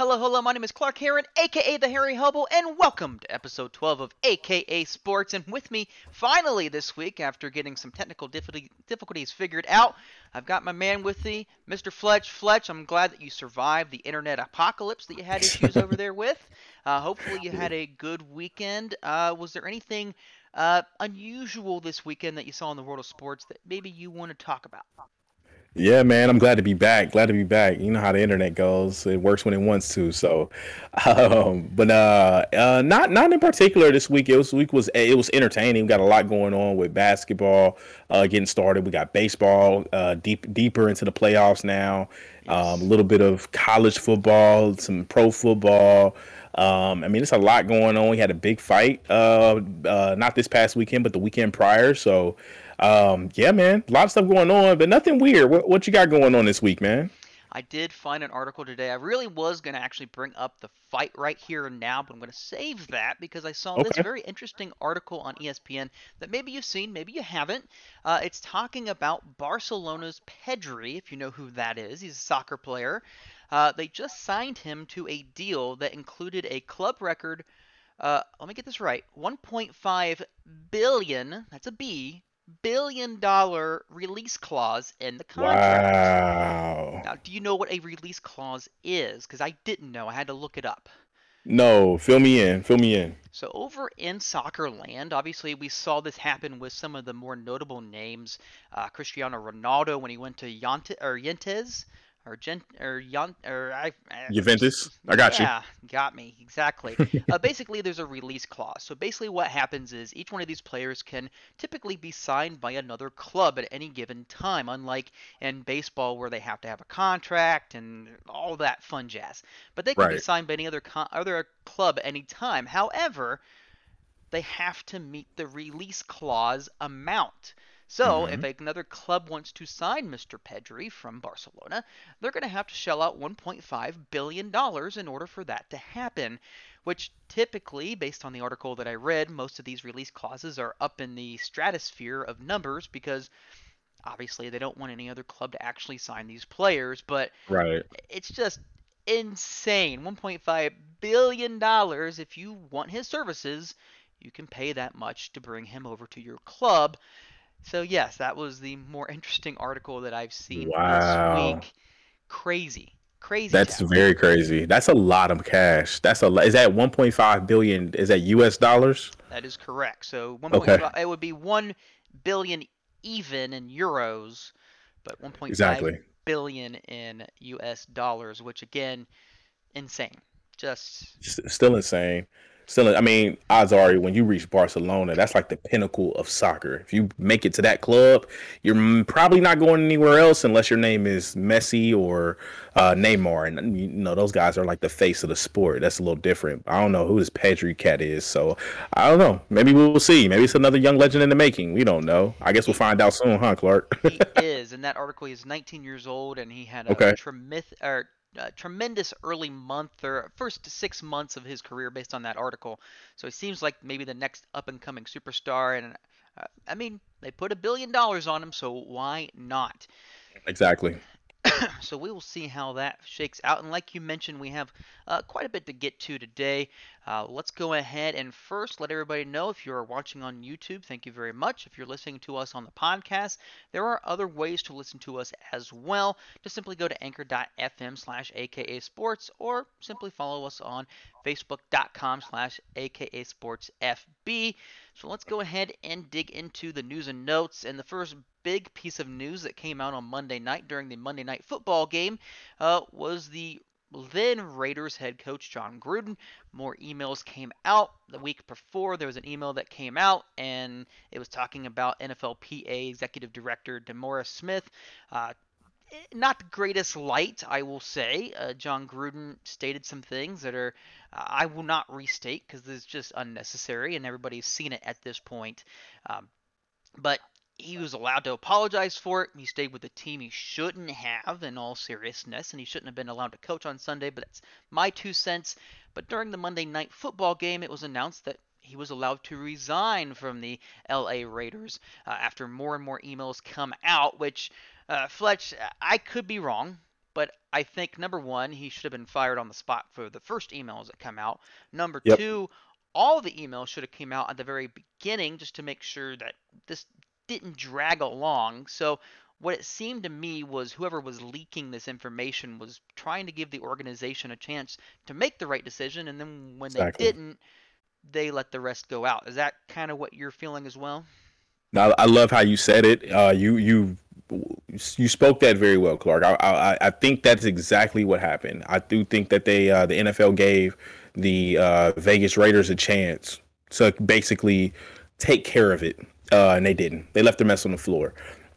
Hello, hello, my name is Clark Heron, aka the Harry Hubble, and welcome to episode 12 of AKA Sports. And with me, finally this week, after getting some technical difficulties figured out, I've got my man with me, Mr. Fletch. Fletch, I'm glad that you survived the internet apocalypse that you had issues over there with. Uh, hopefully, you had a good weekend. Uh, was there anything uh, unusual this weekend that you saw in the world of sports that maybe you want to talk about? Yeah, man, I'm glad to be back. Glad to be back. You know how the internet goes; it works when it wants to. So, um, but uh, uh, not not in particular this week. It was week was it was entertaining. We got a lot going on with basketball uh, getting started. We got baseball uh, deep deeper into the playoffs now. Um, a little bit of college football, some pro football. Um, I mean, it's a lot going on. We had a big fight, uh, uh, not this past weekend, but the weekend prior. So, um, yeah, man, a lot of stuff going on, but nothing weird. What, what you got going on this week, man? I did find an article today. I really was going to actually bring up the fight right here and now, but I'm going to save that because I saw okay. this very interesting article on ESPN that maybe you've seen, maybe you haven't. Uh, it's talking about Barcelona's Pedri, if you know who that is. He's a soccer player. Uh, they just signed him to a deal that included a club record. Uh, let me get this right: 1.5 billion. That's a B billion dollar release clause in the contract. Wow. Now, do you know what a release clause is? Because I didn't know. I had to look it up. No, fill me in. Fill me in. So over in soccer land, obviously we saw this happen with some of the more notable names. Uh, Cristiano Ronaldo when he went to Yante, or Yentes, or Gent or Jan or I, Juventus. I got yeah, you. Yeah, got me exactly. uh, basically, there's a release clause. So basically, what happens is each one of these players can typically be signed by another club at any given time, unlike in baseball where they have to have a contract and all that fun jazz. But they can right. be signed by any other con- other club at any time. However, they have to meet the release clause amount. So, mm-hmm. if another club wants to sign Mr. Pedri from Barcelona, they're going to have to shell out $1.5 billion in order for that to happen. Which typically, based on the article that I read, most of these release clauses are up in the stratosphere of numbers because obviously they don't want any other club to actually sign these players. But right. it's just insane. $1.5 billion if you want his services you can pay that much to bring him over to your club. So yes, that was the more interesting article that I've seen wow. this week. Crazy. Crazy. That's very crazy. That's a lot of cash. That's a lot. is that 1.5 billion is that US dollars? That is correct. So 1. Okay. it would be 1 billion even in euros, but 1.5 exactly. billion in US dollars, which again insane. Just still insane still, I mean, odds are when you reach Barcelona, that's like the pinnacle of soccer. If you make it to that club, you're probably not going anywhere else unless your name is Messi or uh, Neymar, and you know those guys are like the face of the sport. That's a little different. I don't know who this Pedri cat is, so I don't know. Maybe we'll see. Maybe it's another young legend in the making. We don't know. I guess we'll find out soon, huh, Clark? he is. In that article, he's 19 years old, and he had a okay. tremendous uh, tremendous early month or first six months of his career based on that article. So he seems like maybe the next up and coming superstar. And uh, I mean, they put a billion dollars on him, so why not? Exactly. so we will see how that shakes out. And like you mentioned, we have uh, quite a bit to get to today. Uh, let's go ahead and first let everybody know if you're watching on YouTube, thank you very much. If you're listening to us on the podcast, there are other ways to listen to us as well. Just simply go to anchor.fm slash aka sports or simply follow us on facebook.com slash aka sports fb. So let's go ahead and dig into the news and notes. And the first big piece of news that came out on Monday night during the Monday night football game uh, was the then Raiders head coach Jon Gruden. More emails came out the week before. There was an email that came out, and it was talking about NFLPA executive director DeMaurice Smith. Uh, not the greatest light, I will say. Uh, Jon Gruden stated some things that are uh, I will not restate because it's just unnecessary, and everybody's seen it at this point. Um, but he was allowed to apologize for it. He stayed with the team he shouldn't have, in all seriousness, and he shouldn't have been allowed to coach on Sunday, but that's my two cents. But during the Monday night football game, it was announced that he was allowed to resign from the LA Raiders uh, after more and more emails come out, which, uh, Fletch, I could be wrong. but I think number one, he should have been fired on the spot for the first emails that come out. Number Yep. two, all the emails should have came out at the very beginning just to make sure that this didn't drag along. So what it seemed to me was whoever was leaking this information was trying to give the organization a chance to make the right decision, and then when they didn't, they let the rest go out. Is that kind of what you're feeling as well? Now, I love how you said it. Uh, you you you spoke that very well, Clark. I, I I think that's exactly what happened. I do think that they uh, the NFL gave the uh, Vegas Raiders a chance to basically take care of it, uh, and they didn't. They left the mess on the floor.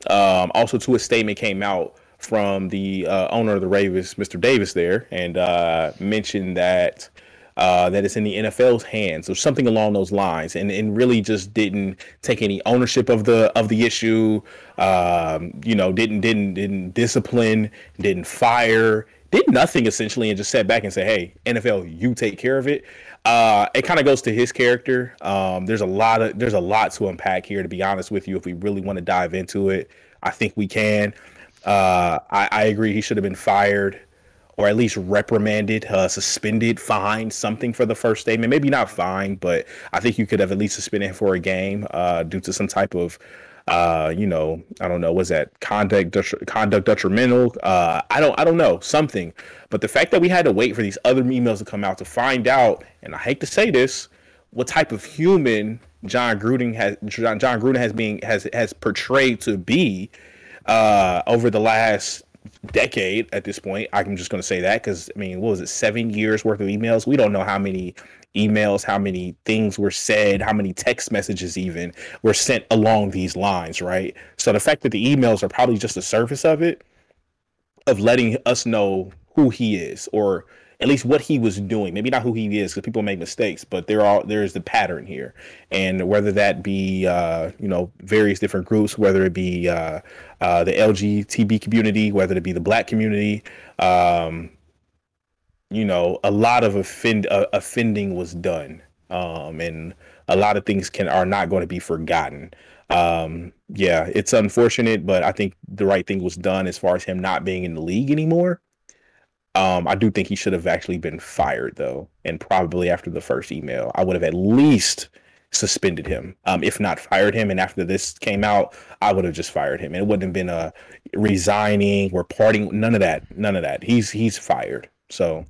Um, also, to a statement came out from the uh, owner of the Ravens, Mr. Davis, there, and uh, mentioned that uh, that it's in the NFL's hands or something along those lines, and and really just didn't take any ownership of the of the issue. Um, you know, didn't didn't didn't discipline, didn't fire, did nothing essentially, and just sat back and said, "Hey, NFL, you take care of it." Uh, it kind of goes to his character. Um, there's a lot of there's a lot to unpack here. To be honest with you, if we really want to dive into it, I think we can. Uh, I, I agree. He should have been fired or at least reprimanded, uh, suspended, fined, something for the first statement. Maybe not fined, but I think you could have at least suspended him for a game uh, due to some type of, uh, you know, I don't know, was that conduct conduct detrimental? Uh, I don't, I don't know, something. But the fact that we had to wait for these other emails to come out to find out, and I hate to say this, what type of human Jon Gruden has Jon, Jon Gruden has being has has portrayed to be uh, over the last decade at this point. I'm just going to say that because I mean, what was it, seven years worth of emails? We don't know how many emails, how many things were said, how many text messages even were sent along these lines, right? So the fact that the emails are probably just the surface of it, of letting us know who he is or at least what he was doing. Maybe not who he is, because people make mistakes, but there are there is the pattern here, and whether that be uh, you know various different groups, whether it be uh, uh, the LGBT community, whether it be the Black community, um, you know, a lot of offend uh, offending was done, um, and a lot of things can are not going to be forgotten. Um, yeah, it's unfortunate, but I think the right thing was done as far as him not being in the league anymore. Um, I do think he should have actually been fired though, and probably after the first email, I would have at least suspended him, um, if not fired him. And after this came out, I would have just fired him. And it wouldn't have been a resigning or parting, none of that, none of that. He's he's fired. So,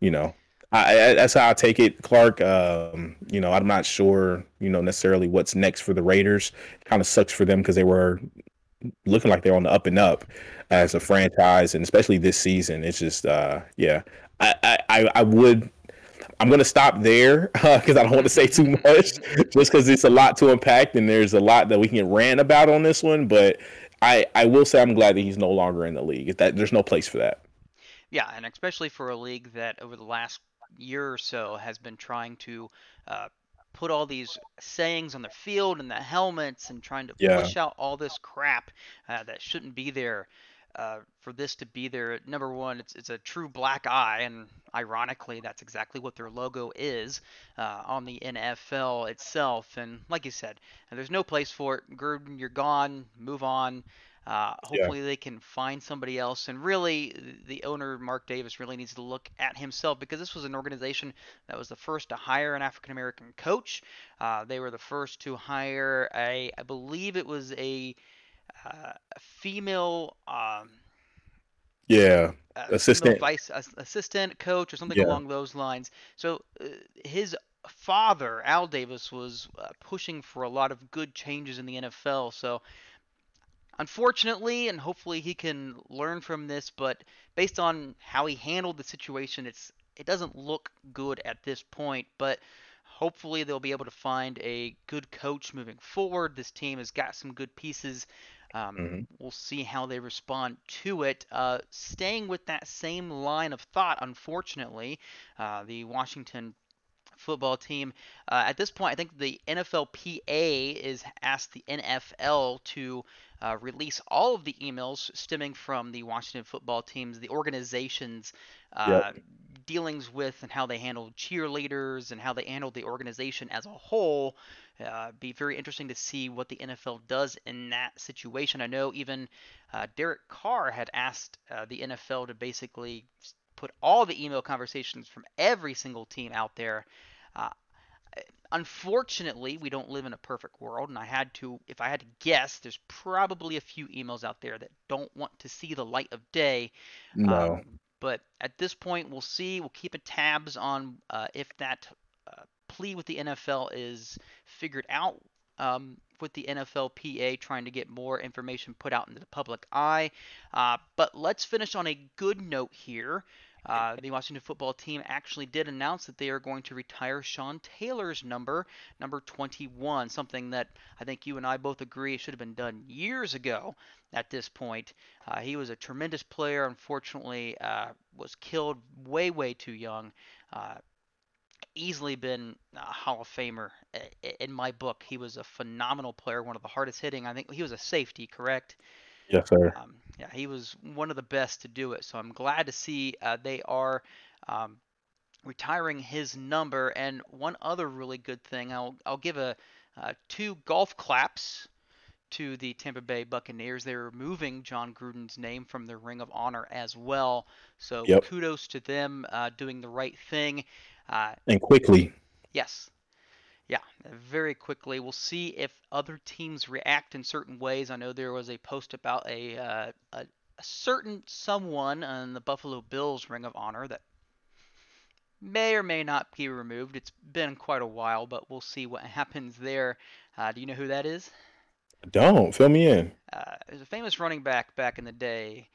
you know, I, I that's how I take it, Clark. Um, you know, I'm not sure, you know, necessarily what's next for the Raiders. Kind of sucks for them because they were looking like they're on the up and up as a franchise, and especially this season. It's just, uh, yeah, I, I, I would. I'm gonna stop there because uh, I don't want to say too much, just because it's a lot to unpack and there's a lot that we can rant about on this one. But I, I will say I'm glad that he's no longer in the league. That there's no place for that. Yeah, and especially for a league that over the last year or so has been trying to uh, put all these sayings on the field and the helmets and trying to Yeah, push out all this crap uh, that shouldn't be there. Uh, for this to be there, number one, it's it's a true black eye, and ironically, that's exactly what their logo is uh, on the NFL itself. And like you said, there's no place for it. Gruden, you're gone. Move on. Uh, yeah, hopefully they can find somebody else. And really, the owner Mark Davis really needs to look at himself because this was an organization that was the first to hire an African American coach. Uh, they were the first to hire a, I believe it was a, uh, a female. Um, yeah. Assistant. vice assistant coach or something Yeah, along those lines. So uh, his father, Al Davis, was uh, pushing for a lot of good changes in the NFL. So unfortunately, and hopefully he can learn from this, but based on how he handled the situation, it's it doesn't look good at this point, but hopefully they'll be able to find a good coach moving forward. This team has got some good pieces. Um, hmm we'll see how they respond to it. Uh, staying with that same line of thought, unfortunately, uh, the Washington football team. Uh, at this point, I think the NFLPA is asked the NFL to uh, release all of the emails stemming from the Washington football teams, the organization's uh, Yep. dealings with and how they handled cheerleaders and how they handled the organization as a whole. Uh, be very interesting to see what the NFL does in that situation. I know even uh, Derek Carr had asked uh, the NFL to basically put all the email conversations from every single team out there. Uh, unfortunately, we don't live in a perfect world, and I had to, if I had to guess, there's probably a few emails out there that don't want to see the light of day. No. Um, but at this point, we'll see. We'll keep a tabs on uh, if that uh, plea with the NFL is figured out um, with the NFLPA, trying to get more information put out into the public eye. Uh, but let's finish on a good note here. Uh, the Washington football team actually did announce that they are going to retire Sean Taylor's number, number 21, something that I think you and I both agree should have been done years ago at this point. Uh, he was a tremendous player, unfortunately, uh, was killed way, way too young. Uh, easily been a Hall of Famer in my book. He was a phenomenal player, one of the hardest hitting. I think he was a safety, correct? Yes, sir. Um, yeah, he was one of the best to do it. So I'm glad to see uh, they are um, retiring his number. And one other really good thing, I'll I'll give a uh, two golf claps to the Tampa Bay Buccaneers. They're removing Jon Gruden's name from their Ring of Honor as well. So Yep. kudos to them uh, doing the right thing. Uh, And quickly. Yes. Yeah, very quickly. We'll see if other teams react in certain ways. I know there was a post about a, uh, a, a certain someone on the Buffalo Bills Ring of Honor that may or may not be removed. It's been quite a while, but we'll see what happens there. Uh, do you know who that is? Don't fill me in. Uh, there's a famous running back back in the day.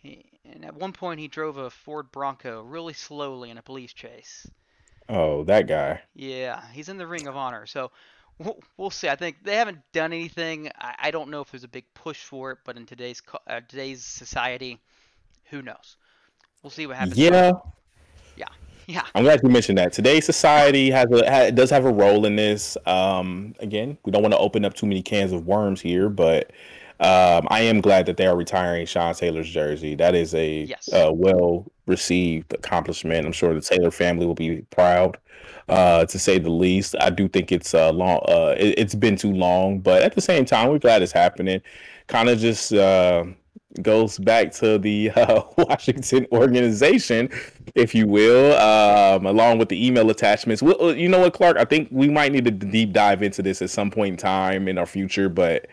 He, and at one point, he drove a Ford Bronco really slowly in a police chase. Oh, that guy. Yeah, he's in the Ring of Honor. So we'll, we'll see. I think they haven't done anything. I, I don't know if there's a big push for it, but in today's uh, today's society, who knows? We'll see what happens. Yeah. Yeah, Yeah. I'm glad you mentioned that. Today's society has a ha, does have a role in this. Um, again, we don't want to open up too many cans of worms here, but um, I am glad that they are retiring Sean Taylor's jersey. That is a Yes. uh, well received accomplishment. I'm sure the Taylor family will be proud, uh, to say the least. I do think it's uh, long. Uh, it, it's been too long, but at the same time, we're glad it's happening. Kind of just uh, goes back to the uh, Washington organization, if you will, um, along with the email attachments. Well, uh, you know what, Clark? I think we might need to deep dive into this at some point in time in our future, but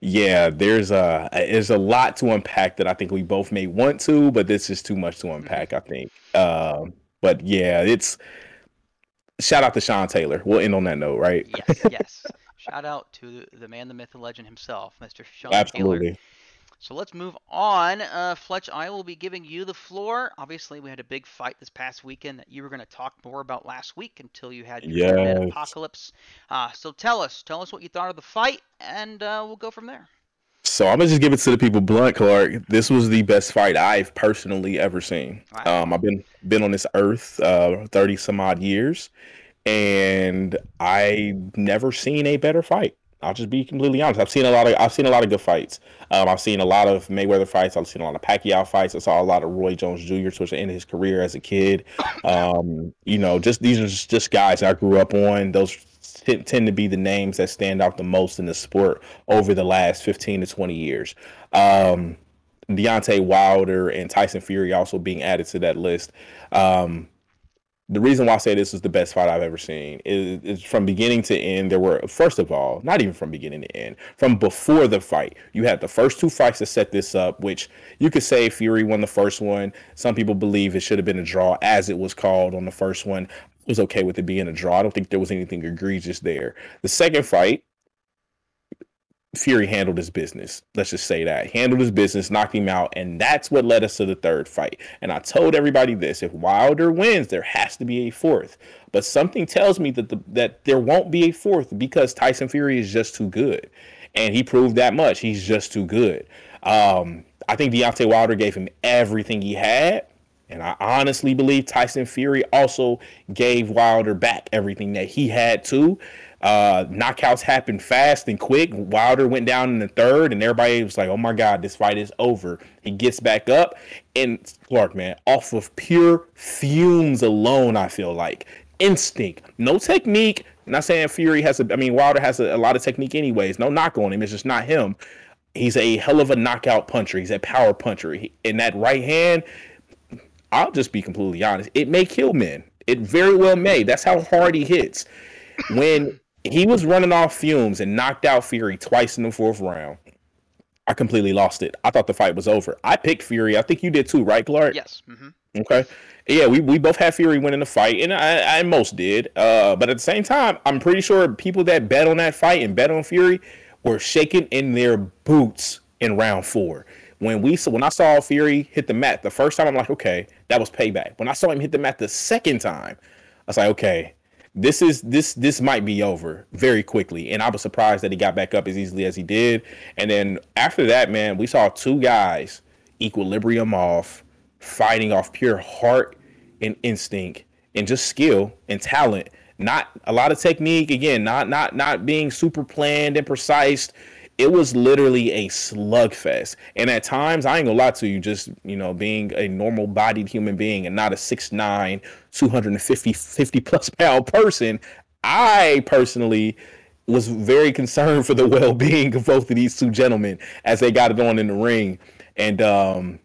yeah, there's a there's a lot to unpack that I think we both may want to, but this is too much to unpack. I think. Um, but yeah, it's shout out to Sean Taylor. We'll end on that note, right? Yes. Yes. Shout out to the, man, the myth, the legend himself, Mr. Sean Taylor. So let's move on. Uh, Fletch, I will be giving you the floor. Obviously, we had a big fight this past weekend that you were going to talk more about last week until you had your Yes. apocalypse. Uh, so tell us, tell us what you thought of the fight, and uh, we'll go from there. So I'm gonna just give it to the people blunt, Clark. This was the best fight I've personally ever seen. Wow. Um, I've been been on this earth uh, thirty some odd years, and I never seen a better fight. I'll just be completely honest. I've seen a lot of I've seen a lot of good fights. Um, I've seen a lot of Mayweather fights. I've seen a lot of Pacquiao fights. I saw a lot of Roy Jones Jr. towards the end of his career as a kid. Um, you know, just these are just, just guys I grew up on. Those t- tend to be the names that stand out the most in the sport over the last 15 to 20 years. Um, Deontay Wilder and Tyson Fury also being added to that list. Um, the reason why I say this is the best fight I've ever seen is, is from beginning to end. There were, first of all, not even from beginning to end, from before the fight, you had the first two fights to set this up, which you could say Fury won the first one. Some people believe it should have been a draw, as it was called on the first one. I was okay with it being a draw. I don't think there was anything egregious there. The second fight, Fury handled his business. Let's just say that. Handled his business, knocked him out, and that's what led us to the third fight. And I told everybody this if Wilder wins, there has to be a fourth. But something tells me that the, that there won't be a fourth because Tyson Fury is just too good. And he proved that much. He's just too good. Um, I think Deontay Wilder gave him everything he had. And I honestly believe Tyson Fury also gave Wilder back everything that he had too. Uh, knockouts happened fast and quick. Wilder went down in the third, and everybody was like, "Oh my God, this fight is over." He gets back up, and Clark, man, off of pure fumes alone, I feel like instinct, no technique. Not saying Fury has a. I mean, Wilder has a, a lot of technique, anyways. No knock on him. It's just not him. He's a hell of a knockout puncher. He's a power puncher. He, in that right hand, I'll just be completely honest. It may kill men. It very well may. That's how hard he hits. When he was running off fumes and knocked out Fury twice in the fourth round. I completely lost it. I thought the fight was over. I picked Fury. I think you did too, right, Clark? Yes. Mm-hmm. Okay. Yeah, we, we both had Fury winning the fight, and I, I most did. Uh, but at the same time, I'm pretty sure people that bet on that fight and bet on Fury were shaking in their boots in round four. When we when I saw Fury hit the mat the first time, I'm like, okay, that was payback. When I saw him hit the mat the second time, I was like, okay, this is this this might be over very quickly. And i was surprised that he got back up as easily as he did. And then after that man we saw two guys equilibrium off fighting off pure heart and instinct and just skill and talent. Not a lot of technique again not not not being super planned and precise it was literally a slugfest. And at times, I ain't gonna lie to you, just you know, being a normal bodied human being and not a 6'9, 250 50 plus pound person, I personally was very concerned for the well being of both of these two gentlemen as they got it on in the ring. And um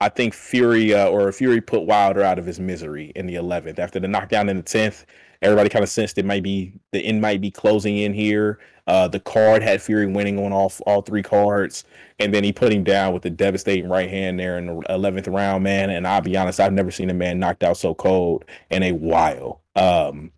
I think Fury uh, or Fury put Wilder out of his misery in the 11th after the knockdown in the 10th. Everybody kind of sensed it might be the end might be closing in here. Uh, the card had Fury winning on all all three cards, and then he put him down with a devastating right hand there in the eleventh round, man. And I'll be honest, I've never seen a man knocked out so cold in a while. Um,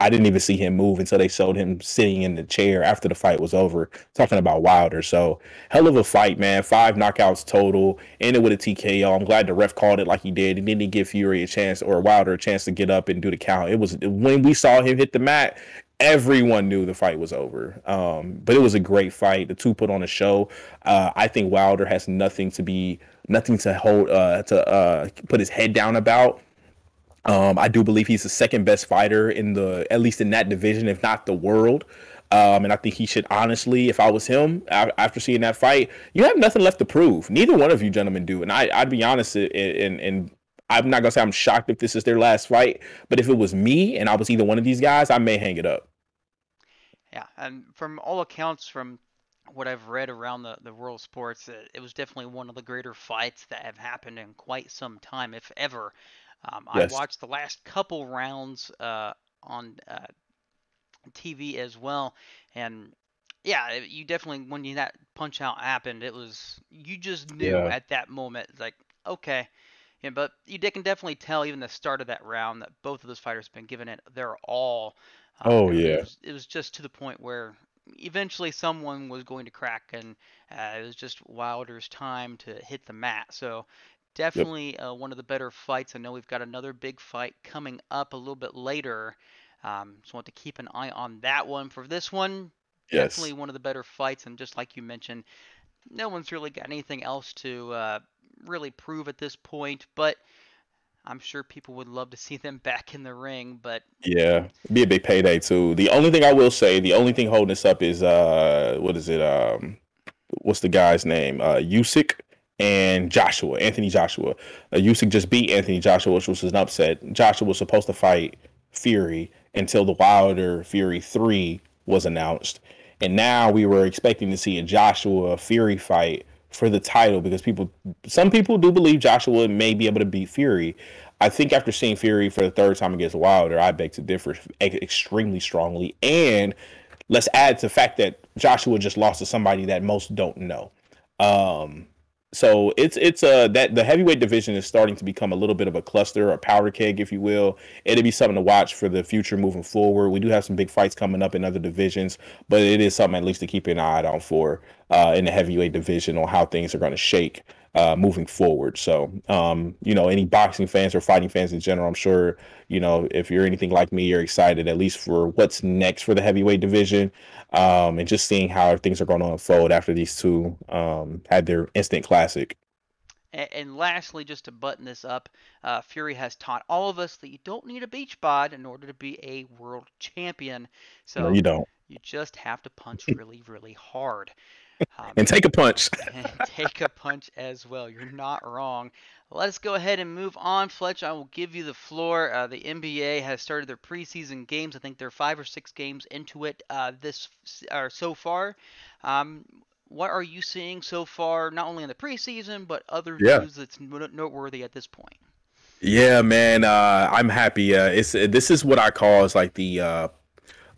I didn't even see him move until they showed him sitting in the chair after the fight was over, talking about Wilder. So hell of a fight, man. Five knockouts total, ended with a TKO. I'm glad the ref called it like he did. He didn't give Fury a chance or Wilder a chance to get up and do the count. It was when we saw him hit the mat, everyone knew the fight was over. Um, but it was a great fight. The two put on a show. Uh, I think Wilder has nothing to be, nothing to hold, uh, to uh, put his head down about. Um, I do believe he's the second best fighter in the, at least in that division, if not the world. Um, and I think he should honestly, if I was him, after seeing that fight, you have nothing left to prove. Neither one of you gentlemen do. And I, I'd be honest, and, and I'm not gonna say I'm shocked if this is their last fight, but if it was me and I was either one of these guys, I may hang it up. Yeah, and from all accounts, from what I've read around the, the world of sports, it, it was definitely one of the greater fights that have happened in quite some time, if ever. Um, yes. I watched the last couple rounds uh, on uh, TV as well, and yeah, you definitely when you, that punch out happened, it was you just knew yeah. at that moment like okay, yeah, but you can definitely tell even the start of that round that both of those fighters have been given it their all. Um, oh yeah. It was, it was, just to the point where eventually someone was going to crack, and uh, it was just Wilder's time to hit the mat. So definitely yep. uh, one of the better fights. I know we've got another big fight coming up a little bit later. Um, so want to keep an eye on that one. For this one, yes. definitely one of the better fights, and just like you mentioned, no one's really got anything else to uh, really prove at this point, but I'm sure people would love to see them back in the ring, but yeah, be a big payday too. The only thing I will say, the only thing holding us up is uh, what is it? Um, what's the guy's name? Uh, Usyk and Joshua, Anthony Joshua. Uh, Usyk just beat Anthony Joshua, which was an upset. Joshua was supposed to fight Fury until the Wilder Fury three was announced, and now we were expecting to see a Joshua Fury fight for the title because people, some people do believe Joshua may be able to beat Fury. I think after seeing Fury for the third time against Wilder, I beg to differ extremely strongly. And let's add to the fact that Joshua just lost to somebody that most don't know. Um, so it's it's uh that the heavyweight division is starting to become a little bit of a cluster, a powder keg, if you will. It'll be something to watch for the future moving forward. We do have some big fights coming up in other divisions, but it is something at least to keep an eye out on for uh, in the heavyweight division on how things are going to shake uh, moving forward. So, um, you know, any boxing fans or fighting fans in general, I'm sure, you know, if you're anything like me, you're excited at least for what's next for the heavyweight division um, and just seeing how things are going to unfold after these two um, had their instant classic. And, lastly, just to button this up, uh, Fury has taught all of us that you don't need a beach bod in order to be a world champion. So no, you don't. You just have to punch really, really hard. Um, and take a punch. take a punch as well. You're not wrong. Let's go ahead and move on, Fletch. I will give you the floor. Uh, the NBA has started their preseason games. I think they're five or six games into it uh, this or so far. Um, what are you seeing so far, not only in the preseason but other yeah. news that's noteworthy at this point? Yeah, man, uh, I'm happy. Uh, it's this is what I call is like the uh,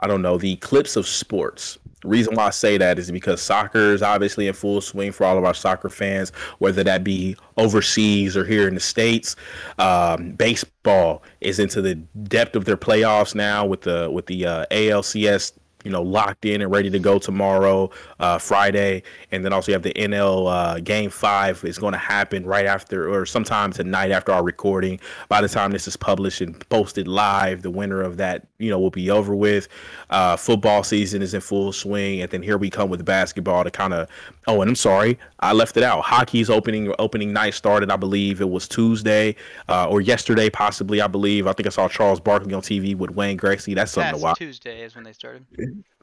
I don't know the eclipse of sports. The reason why I say that is because soccer is obviously in full swing for all of our soccer fans, whether that be overseas or here in the states. Um, baseball is into the depth of their playoffs now with the with the uh, ALCS you know, locked in and ready to go tomorrow, uh, Friday, and then also you have the NL uh, Game Five is going to happen right after or sometime tonight after our recording. By the time this is published and posted live, the winner of that, you know, will be over with. Uh, football season is in full swing, and then here we come with basketball to kind of. Oh, and I'm sorry, I left it out. Hockey's opening opening night started, I believe it was Tuesday uh, or yesterday, possibly. I believe. I think I saw Charles Barkley on TV with Wayne Gretzky. That's something Past to watch. Tuesday is when they started.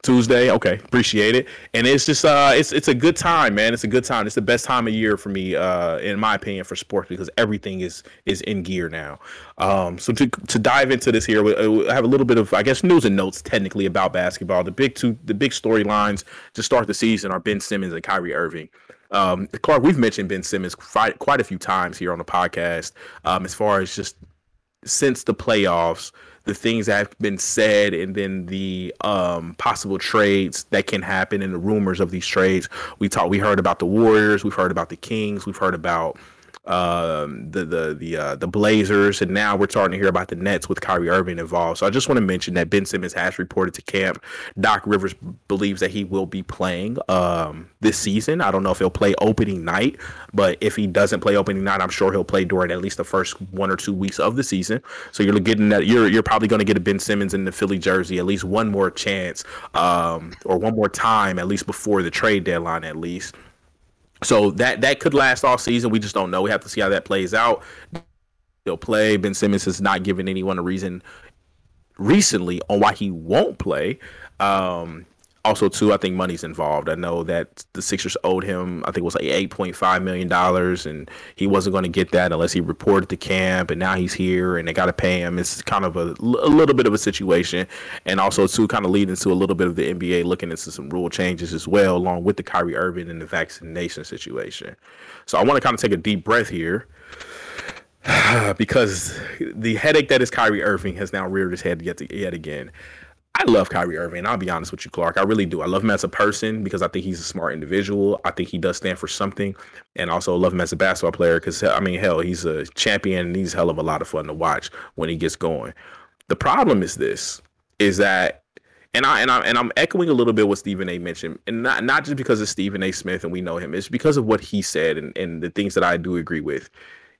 Tuesday. Okay, appreciate it. And it's just uh it's it's a good time, man. It's a good time. It's the best time of year for me, uh, in my opinion, for sports because everything is is in gear now. Um, so to to dive into this here, we, we have a little bit of I guess news and notes technically about basketball. The big two the big storylines to start the season are Ben Simmons and Kyrie Irving. Um, Clark, we've mentioned Ben Simmons quite, quite a few times here on the podcast. Um, as far as just since the playoffs the things that have been said and then the um, possible trades that can happen and the rumors of these trades. We talked. We heard about the Warriors. We've heard about the Kings. We've heard about um, the the the uh, the Blazers, and now we're starting to hear about the Nets with Kyrie Irving involved. So I just want to mention that Ben Simmons has reported to camp. Doc Rivers believes that he will be playing um, this season. I don't know if he'll play opening night, but if he doesn't play opening night, I'm sure he'll play during at least the first one or two weeks of the season. So you're getting that you're you're probably going to get a Ben Simmons in the Philly jersey at least one more chance, um, or one more time at least before the trade deadline at least. So that that could last all season. We just don't know. We have to see how that plays out. He'll play. Ben Simmons has not given anyone a reason recently on why he won't play. Um, also too i think money's involved. I know that the sixers owed him i think it was like 8.5 million dollars and he wasn't going to get that unless he reported to camp and now he's here and they got to pay him. It's kind of a, a little bit of a situation and also too kind of leading to a little bit of the nba looking into some rule changes as well along with the Kyrie Irving and the vaccination situation. So i want to kind of take a deep breath here because the headache that is Kyrie Irving has now reared its head yet, yet again. I love Kyrie Irving. I'll be honest with you, Clark. I really do. I love him as a person because I think he's a smart individual. I think he does stand for something, and also love him as a basketball player because I mean, hell, he's a champion and he's hell of a lot of fun to watch when he gets going. The problem is this: is that, and I and I and I'm echoing a little bit what Stephen A. mentioned, and not not just because of Stephen A. Smith and we know him. It's because of what he said and and the things that I do agree with.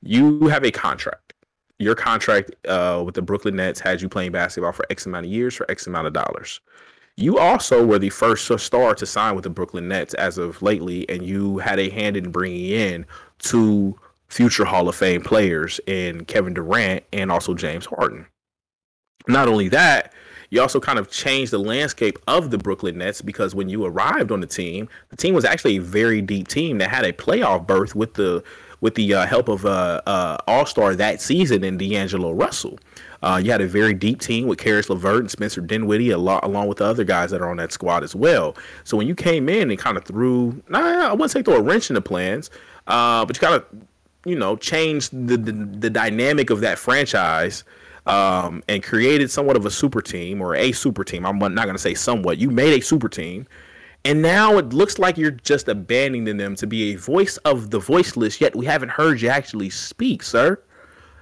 You have a contract your contract uh, with the Brooklyn Nets had you playing basketball for X amount of years for X amount of dollars. You also were the first star to sign with the Brooklyn Nets as of lately, and you had a hand in bringing in two future Hall of Fame players in Kevin Durant and also James Harden. Not only that, you also kind of changed the landscape of the Brooklyn Nets because when you arrived on the team, the team was actually a very deep team that had a playoff berth with the with the uh, help of uh, uh, All Star that season in D'Angelo Russell. Uh, you had a very deep team with Caris LeVert and Spencer Dinwiddie, a lot, along with the other guys that are on that squad as well. So when you came in and kind of threw, nah, I wouldn't say throw a wrench in the plans, uh, but you kind of, you know, changed the, the, the dynamic of that franchise. Um, and created somewhat of a super team or a super team. I'm not going to say somewhat. You made a super team and now it looks like you're just abandoning them to be a voice of the voiceless, yet we haven't heard you actually speak, sir.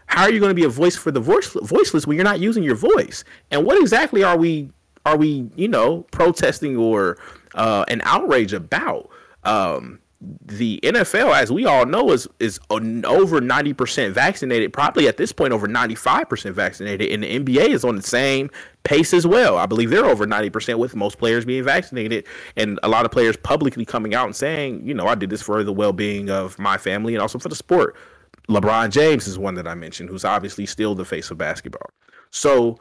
How are you going to be a voice for the voice, voiceless when you're not using your voice? And what exactly are we are we, you know, protesting or uh, an outrage about? Um, the NFL, as we all know, is is over ninety percent vaccinated. Probably at this point, over ninety five percent vaccinated, and the NBA is on the same pace as well. I believe they're over ninety percent, with most players being vaccinated, and a lot of players publicly coming out and saying, you know, I did this for the well being of my family and also for the sport. LeBron James is one that I mentioned, who's obviously still the face of basketball. So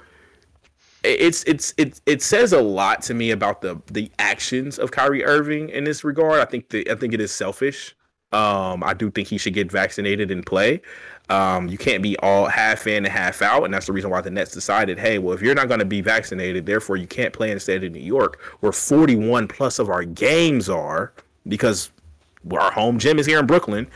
it's it's it it says a lot to me about the the actions of Kyrie Irving in this regard. I think the I think it is selfish. Um, I do think he should get vaccinated and play. Um, you can't be all half in and half out, and that's the reason why the Nets decided, hey, well, if you're not going to be vaccinated, therefore you can't play in the state of New York, where 41 plus of our games are, because our home gym is here in Brooklyn.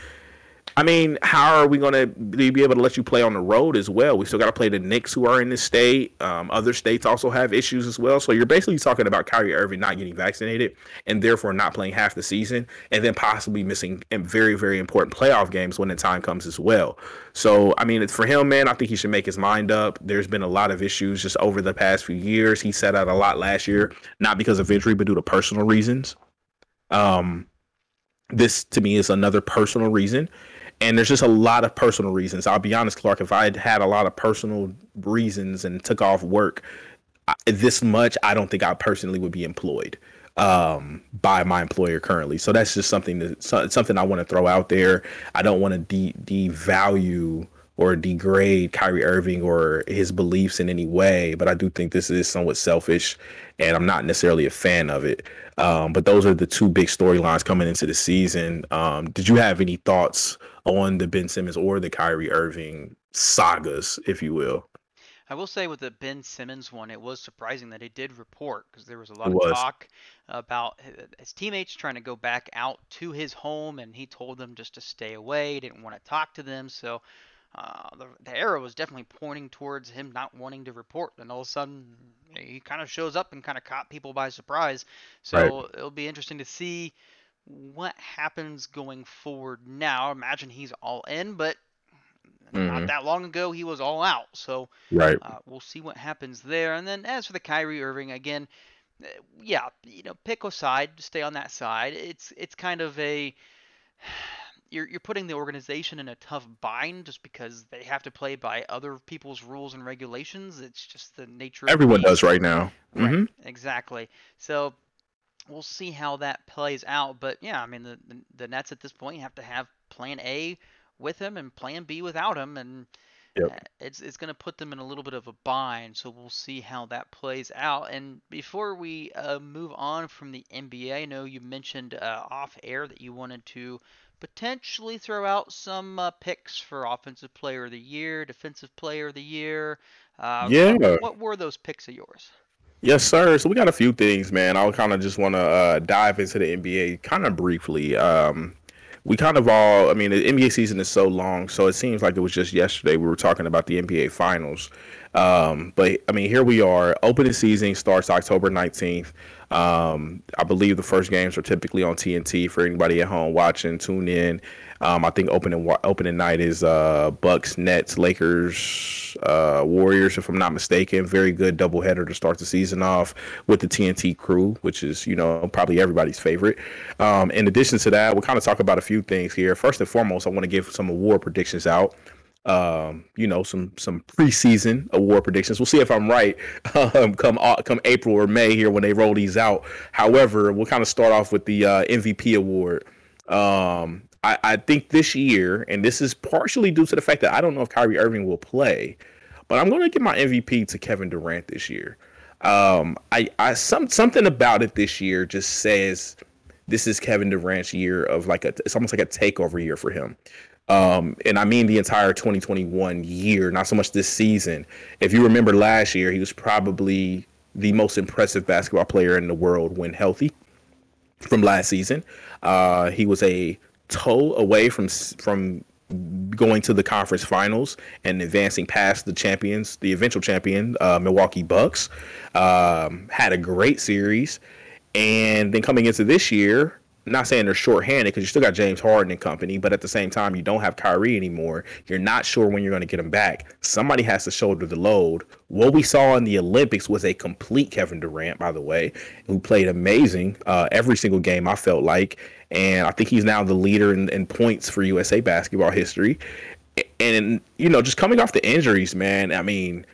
I mean, how are we going to be able to let you play on the road as well? We still got to play the Knicks, who are in the state. Um, other states also have issues as well. So you're basically talking about Kyrie Irving not getting vaccinated and therefore not playing half the season, and then possibly missing very, very important playoff games when the time comes as well. So I mean, for him, man, I think he should make his mind up. There's been a lot of issues just over the past few years. He set out a lot last year, not because of injury, but due to personal reasons. Um, this to me is another personal reason and there's just a lot of personal reasons. I'll be honest, Clark. If I had had a lot of personal reasons and took off work this much, I don't think I personally would be employed um, by my employer currently. So that's just something that something I want to throw out there. I don't want to de- devalue or degrade Kyrie Irving or his beliefs in any way, but I do think this is somewhat selfish, and I'm not necessarily a fan of it. Um, but those are the two big storylines coming into the season. Um, did you have any thoughts on the Ben Simmons or the Kyrie Irving sagas, if you will? I will say with the Ben Simmons one, it was surprising that he did report because there was a lot of talk about his teammates trying to go back out to his home, and he told them just to stay away. He didn't want to talk to them, so uh, the, the arrow was definitely pointing towards him not wanting to report. And all of a sudden, he kind of shows up and kind of caught people by surprise. So right. it'll be interesting to see what happens going forward now. Imagine he's all in, but mm-hmm. not that long ago he was all out. So right. Uh, we'll see what happens there. And then as for the Kyrie Irving, again, uh, yeah, you know, pick a side, stay on that side. It's it's kind of a you're you're putting the organization in a tough bind just because they have to play by other people's rules and regulations. It's just the nature. Everyone does right now. Right, mm-hmm. Exactly. So we'll see how that plays out. But yeah, I mean the, the, the Nets at this point have to have Plan A with him and Plan B without him, and yep. Uh, it's it's going to put them in a little bit of a bind. So we'll see how that plays out. And before we uh, move on from the NBA, I know you mentioned uh, off air that you wanted to potentially throw out some uh, picks for offensive player of the year, defensive player of the year. Uh, yeah. What, what, were those picks of yours? Yes, sir. So we got a few things, man. I'll kind of just want to uh, dive into the NBA kind of briefly. Um, we kind of all, I mean, the NBA season is so long, so it seems like it was just yesterday we were talking about the NBA finals. Um, but I mean, here we are. Opening season starts October 19th. Um, I believe the first games are typically on TNT for anybody at home watching. Tune in. Um, I think opening opening night is uh, Bucks, Nets, Lakers, uh, Warriors, if I'm not mistaken. Very good doubleheader to start the season off with the TNT crew, which is you know probably everybody's favorite. Um, in addition to that, we'll kind of talk about a few things here. First and foremost, I want to give some award predictions out um, you know, some some preseason award predictions. We'll see if I'm right um, come come April or May here when they roll these out. However, we'll kind of start off with the uh, MVP award. Um, I, I think this year, and this is partially due to the fact that I don't know if Kyrie Irving will play, but I'm going to give my MVP to Kevin Durant this year. Um, I, I some something about it this year just says this is Kevin Durant's year of like a it's almost like a takeover year for him. Um, and I mean the entire 2021 year, not so much this season. If you remember last year, he was probably the most impressive basketball player in the world when healthy from last season. Uh, he was a toe away from from going to the conference finals and advancing past the champions, the eventual champion, uh, Milwaukee Bucks. Um, had a great series, and then coming into this year, not saying they're short-handed because you still got James Harden and company, but at the same time, you don't have Kyrie anymore. You're not sure when you're going to get him back. Somebody has to shoulder the load. What we saw in the Olympics was a complete Kevin Durant, by the way, who played amazing uh, every single game. I felt like, and I think he's now the leader in, in points for USA basketball history. And you know, just coming off the injuries, man. I mean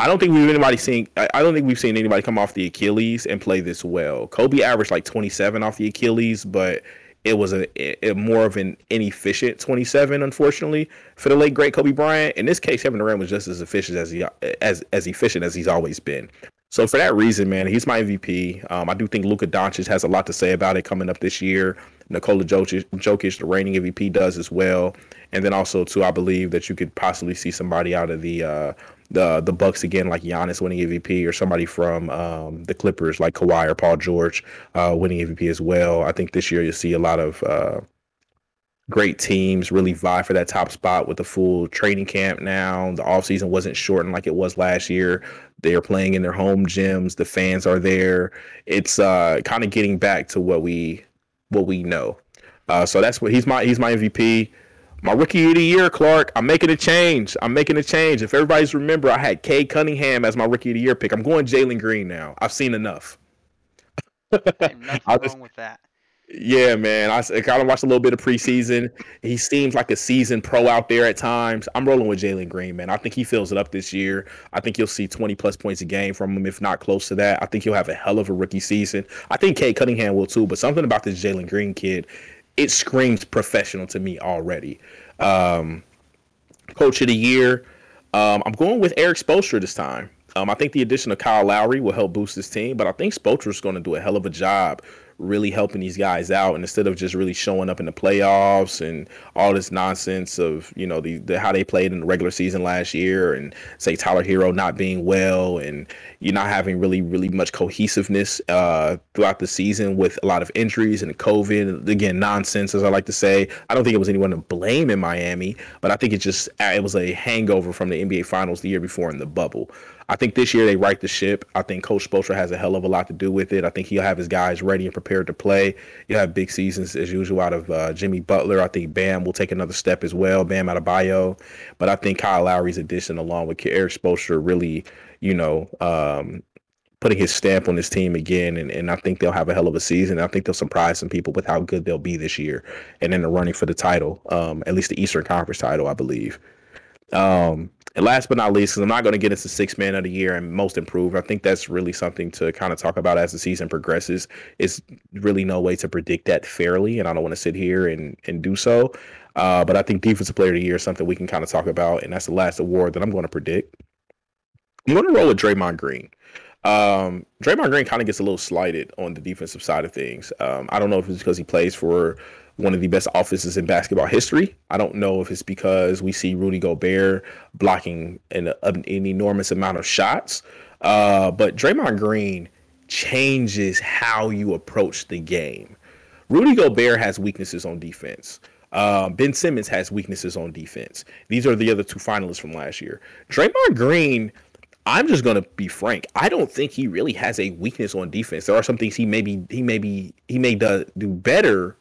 I don't think we've anybody seen. I don't think we've seen anybody come off the Achilles and play this well. Kobe averaged like 27 off the Achilles, but it was a, a, more of an inefficient 27, unfortunately, for the late great Kobe Bryant. In this case, Kevin Durant was just as efficient as he as as efficient as he's always been. So for that reason, man, he's my MVP. Um, I do think Luka Doncic has a lot to say about it coming up this year. Nikola Jokic, the reigning MVP, does as well. And then also too, I believe that you could possibly see somebody out of the uh, the the Bucks again, like Giannis winning MVP, or somebody from um, the Clippers like Kawhi or Paul George uh, winning MVP as well. I think this year you'll see a lot of uh, great teams really vie for that top spot with the full training camp now. The offseason wasn't shortened like it was last year. They are playing in their home gyms. The fans are there. It's uh, kind of getting back to what we what we know. Uh, so that's what he's my he's my MVP my rookie of the year, Clark. I'm making a change. I'm making a change. If everybody's remember, I had Cade Cunningham as my rookie of the year pick. I'm going Jalen Green now. I've seen enough. nothing just, wrong with that. Yeah, man. I, I kind of watched a little bit of preseason. He seems like a seasoned pro out there at times. I'm rolling with Jalen Green, man. I think he fills it up this year. I think you'll see 20 plus points a game from him, if not close to that. I think he'll have a hell of a rookie season. I think Cade Cunningham will too, but something about this Jalen Green kid it screams professional to me already. Um, coach of the year, um, I'm going with Erik Spoelstra this time. Um, I think the addition of Kyle Lowry will help boost this team, but I think Spoelstra is going to do a hell of a job really helping these guys out and instead of just really showing up in the playoffs and all this nonsense of you know the, the how they played in the regular season last year and say Tyler Herro not being well and you're not having really really much cohesiveness uh, throughout the season with a lot of injuries and COVID again nonsense as I like to say. I don't think it was anyone to blame in Miami but I think it just it was a hangover from the NBA Finals the year before in the bubble I think this year they right the ship. I think Coach Spoelstra has a hell of a lot to do with it. I think he'll have his guys ready and prepared to play. You'll have big seasons as usual out of uh, Jimmy Butler. I think Bam will take another step as well. Bam Adebayo, but I think Kyle Lowry's addition along with Erik Spoelstra really, you know, um, putting his stamp on his team again. And, and I think they'll have a hell of a season. I think they'll surprise some people with how good they'll be this year and in the running for the title, um, at least the Eastern Conference title, I believe. Um, and last but not least, because I'm not going to get into six man of the year and most improved. I think that's really something to kind of talk about as the season progresses. It's really no way to predict that fairly, and I don't want to sit here and and do so. Uh, but I think defensive player of the year is something we can kind of talk about, and that's the last award that I'm going to predict. I'm going to roll with Draymond Green. Um, Draymond Green kind of gets a little slighted on the defensive side of things. Um, I don't know if it's because he plays for one of the best offenses in basketball history. I don't know if it's because we see Rudy Gobert blocking an, an enormous amount of shots, uh, but Draymond Green changes how you approach the game. Rudy Gobert has weaknesses on defense. Uh, ben Simmons has weaknesses on defense. These are the other two finalists from last year. Draymond Green, I'm just gonna be frank. I don't think he really has a weakness on defense. There are some things he maybe he maybe he may do, do better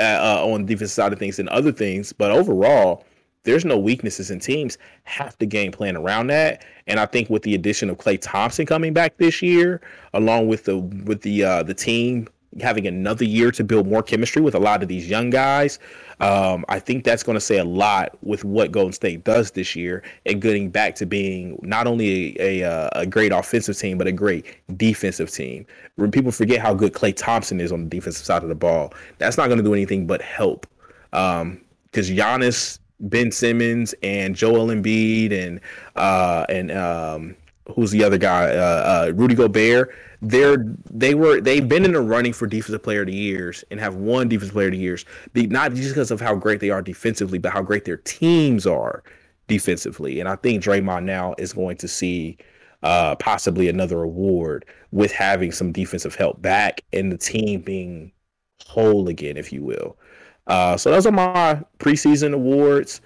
uh, on the defensive side of things than other things. But overall, there's no weaknesses and teams. have the game plan around that, and I think with the addition of Klay Thompson coming back this year, along with the with the uh, the team having another year to build more chemistry with a lot of these young guys. Um, I think that's going to say a lot with what Golden State does this year and getting back to being not only a, a, uh, a great offensive team, but a great defensive team. When people forget how good Klay Thompson is on the defensive side of the ball, that's not going to do anything but help. Because um, Giannis, Ben Simmons, and Joel Embiid, and uh, and um, who's the other guy? Uh, uh, Rudy Gobert. They're they were they've been in the running for defensive player of the years and have won defensive player of the years, not just because of how great they are defensively, but how great their teams are defensively. And I think Draymond now is going to see uh, possibly another award with having some defensive help back and the team being whole again, if you will. Uh, so those are my preseason awards.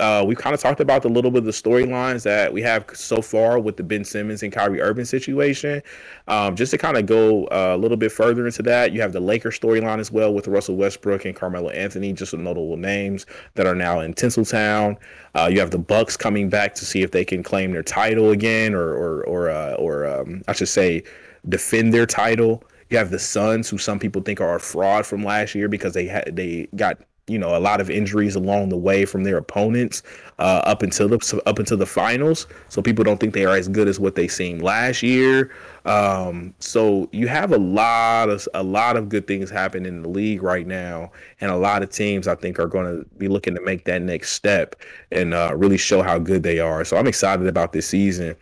Uh, we've kind of talked about a little bit of the storylines that we have so far with the Ben Simmons and Kyrie Irving situation. Um, just to kind of go uh, a little bit further into that, you have the Lakers storyline as well with Russell Westbrook and Carmelo Anthony, just some notable names that are now in Tinseltown. Uh, you have the Bucks coming back to see if they can claim their title again, or or or uh, or um, I should say, defend their title. You have the Suns, who some people think are a fraud from last year because they had they got you know a lot of injuries along the way from their opponents uh, up until the up until the finals. So people don't think they are as good as what they seemed last year. Um, so you have a lot of a lot of good things happening in the league right now, and a lot of teams I think are going to be looking to make that next step and uh, really show how good they are. So I'm excited about this season.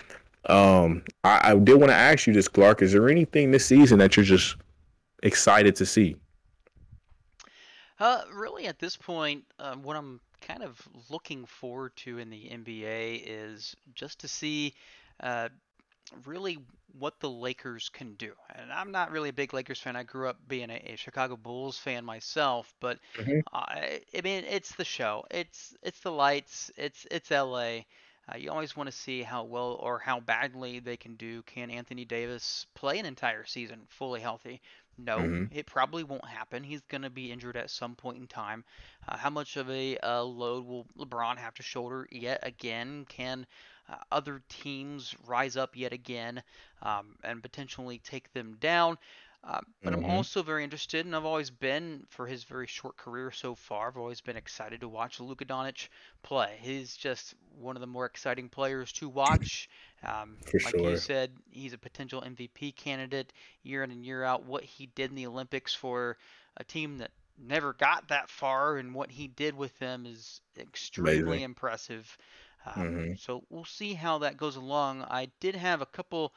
Um, I, I did want to ask you this, Clark. Is there anything this season that you're just excited to see? Uh, really, at this point, uh, what I'm kind of looking forward to in the NBA is just to see uh, really what the Lakers can do. And I'm not really a big Lakers fan. I grew up being a, a Chicago Bulls fan myself, but hmm I, I mean, it's the show. It's it's the lights. It's it's LA. Uh, you always want to see how well or how badly they can do. Can Anthony Davis play an entire season fully healthy? No, hmm it probably won't happen. He's going to be injured at some point in time. Uh, how much of a uh, load will LeBron have to shoulder yet again? Can uh, other teams rise up yet again um, and potentially take them down? Uh, but I'm hmm also very interested, and I've always been, for his very short career so far, I've always been excited to watch Luka Doncic play. He's just one of the more exciting players to watch. Um, For like you said, he's a potential MVP candidate year in and year out. What he did in the Olympics for a team that never got that far, and what he did with them is extremely Amazing. impressive. Um, hmm so we'll see how that goes along. I did have a couple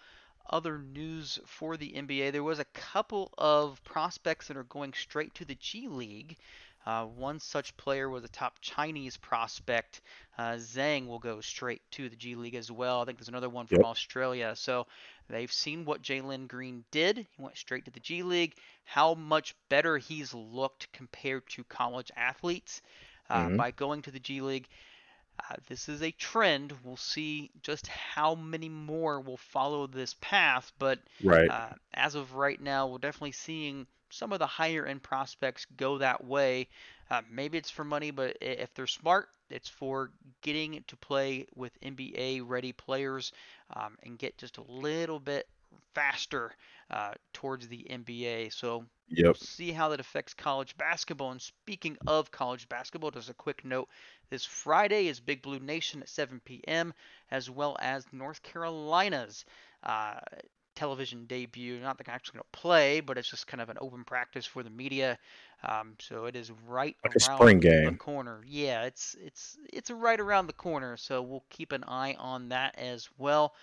other news for the NBA, there was a couple of prospects that are going straight to the G League. Uh, one such player was a top Chinese prospect. Uh, Zhang will go straight to the G League as well. I think there's another one from Yep. Australia. So they've seen what Jalen Green did. He went straight to the G League. How much better he's looked compared to college athletes uh, hmm by going to the G League. Uh, this is a trend. We'll see just how many more will follow this path, but Right. uh, as of right now, we're definitely seeing some of the higher end prospects go that way. Uh, maybe it's for money, but if they're smart, it's for getting to play with NBA ready players um, and get just a little bit faster uh, towards the NBA. So we'll see how that affects college basketball. And speaking of college basketball, just a quick note this Friday is Big Blue Nation at 7 p.m., as well as North Carolina's uh, television debut. Not that I'm actually going to play, but it's just kind of an open practice for the media. Um, so it is right Like a around spring the game. corner. Yeah, it's it's it's right around the corner. So we'll keep an eye on that as well.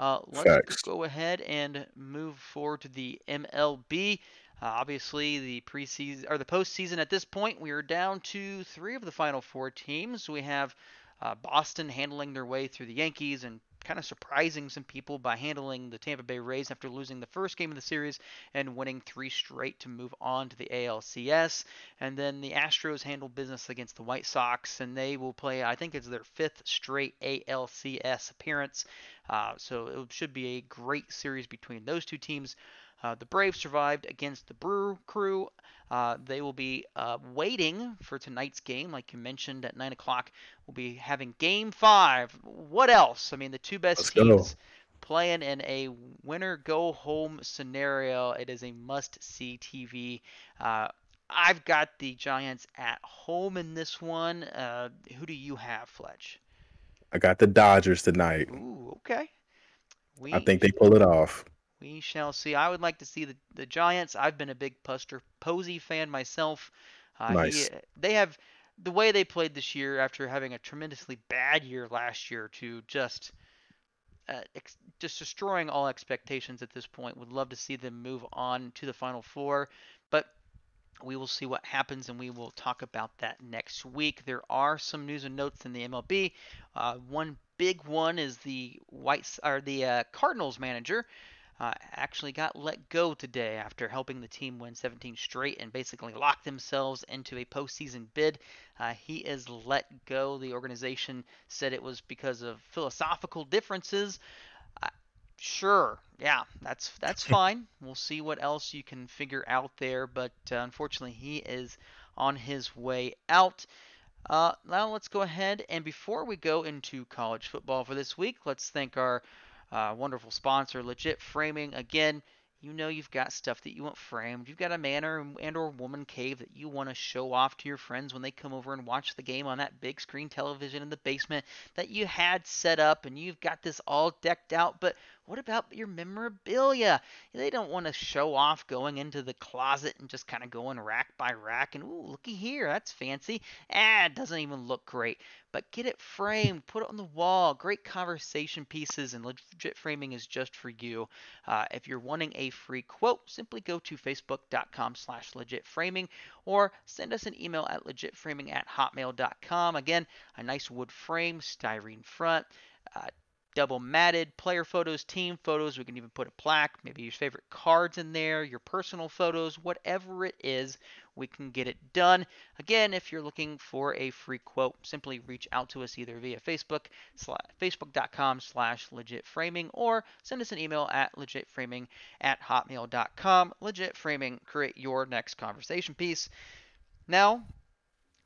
Uh, let's Facts. go ahead and move forward to the MLB. Uh, obviously, the preseason or the postseason at this point, we are down to three of the final four teams. We have uh, Boston handling their way through the Yankees and kind of surprising some people by handling the Tampa Bay Rays after losing the first game of the series and winning three straight to move on to the ALCS. And then the Astros handle business against the White Sox, and they will play, I think it's their fifth straight ALCS appearance. Uh, so it should be a great series between those two teams. Uh, the Braves survived against the Brew Crew. Uh, they will be uh, waiting for tonight's game, like you mentioned at nine o'clock. We'll be having Game Five. What else? I mean, the two best Let's go. teams playing in a winner go home scenario. It is a must see TV. Uh, I've got the Giants at home in this one. Uh, who do you have, Fletch? I got the Dodgers tonight. Ooh, okay. I think they pull it off. We shall see. I would like to see the, the Giants. I've been a big Buster Posey fan myself. Uh, he Nice. they have the way they played this year after having a tremendously bad year last year to just uh, ex- just destroying all expectations at this point. Would love to see them move on to the Final Four, but we will see what happens and we will talk about that next week. There are some news and notes in the MLB. Uh, one big one is the White or the uh, Cardinals manager uh, actually got let go today after helping the team win 17 straight and basically lock themselves into a postseason bid. Uh, he is let go. The organization said it was because of philosophical differences. Uh, sure, yeah, that's that's fine. We'll see what else you can figure out there, but uh, unfortunately, he is on his way out. Uh, now let's go ahead and before we go into college football for this week, let's thank our uh, wonderful sponsor, Legit Framing. Again, you know you've got stuff that you want framed. You've got a man or, and or woman cave that you want to show off to your friends when they come over and watch the game on that big screen television in the basement that you had set up and you've got this all decked out, but what about your memorabilia? They don't want to show off going into the closet and just kind of going rack by rack and ooh, looky here, that's fancy. Ah, it doesn't even look great. But get it framed, put it on the wall. Great conversation pieces, and legit framing is just for you. Uh, if you're wanting a free quote, simply go to facebook.com/slash legitframing or send us an email at legitframing at hotmail.com. Again, a nice wood frame, styrene front. Uh, double matted player photos, team photos. We can even put a plaque, maybe your favorite cards in there, your personal photos, whatever it is, we can get it done. Again, if you're looking for a free quote, simply reach out to us either via Facebook, facebook.com slash legitframing, or send us an email at legitframing at hotmail.com. Legit Framing, create your next conversation piece. Now,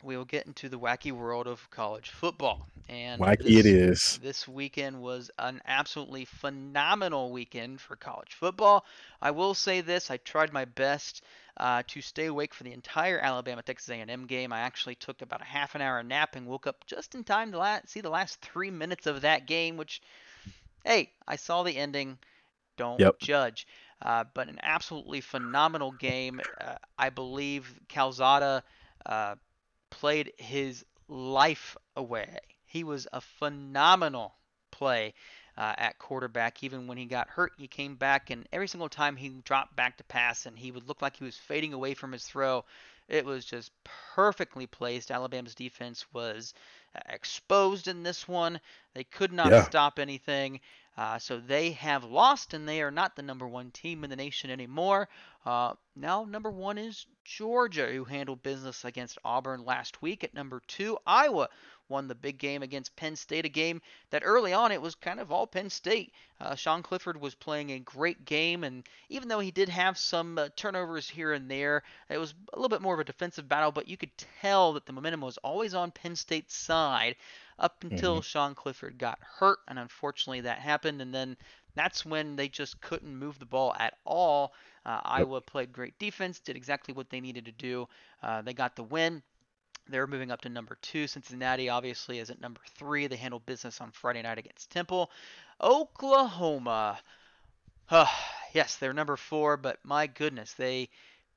we will get into the wacky world of college football. And wacky this, it is. This weekend was an absolutely phenomenal weekend for college football. I will say this: I tried my best uh, to stay awake for the entire Alabama Texas A&M game. I actually took about a half an hour nap and woke up just in time to la- see the last three minutes of that game. Which, hey, I saw the ending. Don't yep. judge. Uh, but an absolutely phenomenal game. Uh, I believe Calzada uh, played his life away. He was a phenomenal play uh, at quarterback. Even when he got hurt, he came back, and every single time he dropped back to pass, and he would look like he was fading away from his throw. It was just perfectly placed. Alabama's defense was uh, exposed in this one. They could not yeah. stop anything. Uh, so they have lost, and they are not the number one team in the nation anymore. Uh, now, number one is Georgia, who handled business against Auburn last week. At number two, Iowa won the big game against Penn State, a game that early on it was kind of all Penn State. Uh, Sean Clifford was playing a great game, and even though he did have some uh, turnovers here and there, it was a little bit more of a defensive battle, but you could tell that the momentum was always on Penn State's side up until mm-hmm. Sean Clifford got hurt, and unfortunately that happened, and then that's when they just couldn't move the ball at all. Uh, Iowa played great defense, did exactly what they needed to do. Uh, they got the win. They're moving up to number two. Cincinnati obviously is at number three. They handled business on Friday night against Temple. Oklahoma. Uh, yes, they're number four, but my goodness, they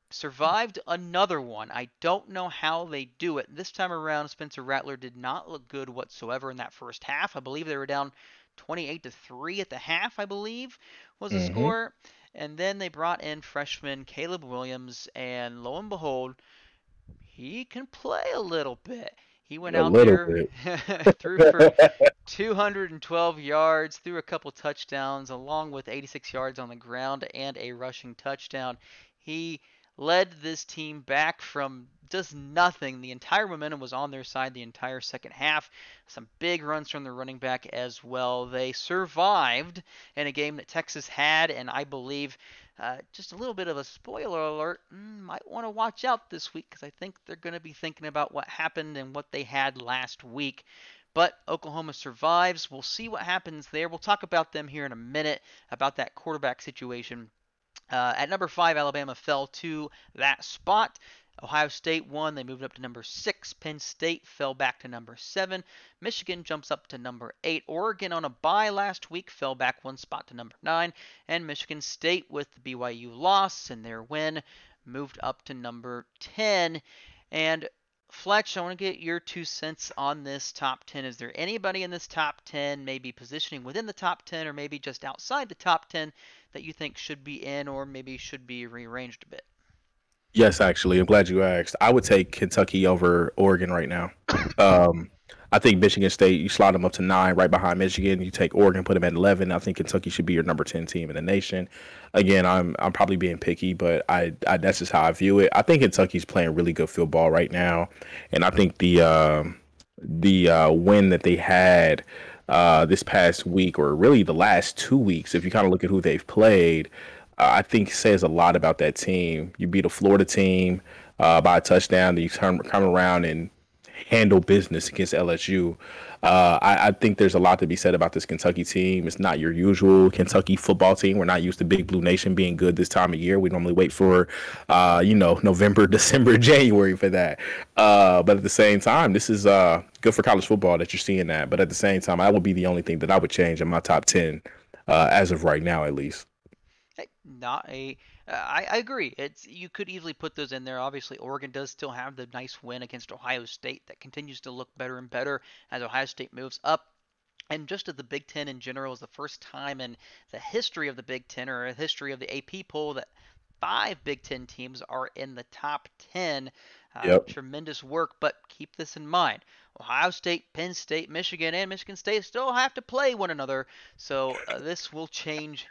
survived another one. I don't know how they do it. This time around, Spencer Rattler did not look good whatsoever in that first half. I believe they were down 28 to 3 at the half, I believe, was the mm-hmm. score. And then they brought in freshman Caleb Williams, and lo and behold, he can play a little bit. He went a out there, threw for 212 yards, threw a couple touchdowns, along with 86 yards on the ground and a rushing touchdown. He led this team back from just nothing. The entire momentum was on their side the entire second half. Some big runs from the running back as well. They survived in a game that Texas had, and I believe uh, just a little bit of a spoiler alert. Mm, might want to watch out this week because I think they're going to be thinking about what happened and what they had last week. But Oklahoma survives. We'll see what happens there. We'll talk about them here in a minute about that quarterback situation. Uh, at number five, Alabama fell to that spot. Ohio State won. They moved up to number six. Penn State fell back to number seven. Michigan jumps up to number eight. Oregon on a bye last week fell back one spot to number nine. And Michigan State, with the BYU loss and their win, moved up to number 10. And Fletch, I want to get your two cents on this top 10. Is there anybody in this top 10, maybe positioning within the top 10 or maybe just outside the top 10, that you think should be in or maybe should be rearranged a bit? Yes, actually, I'm glad you asked. I would take Kentucky over Oregon right now. Um, I think Michigan State, you slot them up to nine, right behind Michigan. You take Oregon, put them at eleven. I think Kentucky should be your number ten team in the nation. Again, I'm I'm probably being picky, but I, I that's just how I view it. I think Kentucky's playing really good football right now, and I think the uh, the uh, win that they had uh, this past week, or really the last two weeks, if you kind of look at who they've played, uh, I think says a lot about that team. You beat a Florida team uh, by a touchdown, then you come come around and handle business against LSU. Uh, I, I, think there's a lot to be said about this Kentucky team. It's not your usual Kentucky football team. We're not used to Big Blue Nation being good this time of year. We normally wait for, uh, you know, November, December, January for that. Uh, but at the same time, this is uh, good for college football that you're seeing that. But at the same time, that would be the only thing that I would change in my top 10 uh, as of right now, at least. Not a I, I agree. It's you could easily put those in there. Obviously, Oregon does still have the nice win against Ohio State that continues to look better and better as Ohio State moves up. And just as the Big Ten in general is the first time in the history of the Big Ten or history of the AP poll that five Big Ten teams are in the top 10. Uh, yep. Tremendous work, but keep this in mind. Ohio State, Penn State, Michigan, and Michigan State still have to play one another. So uh, this will change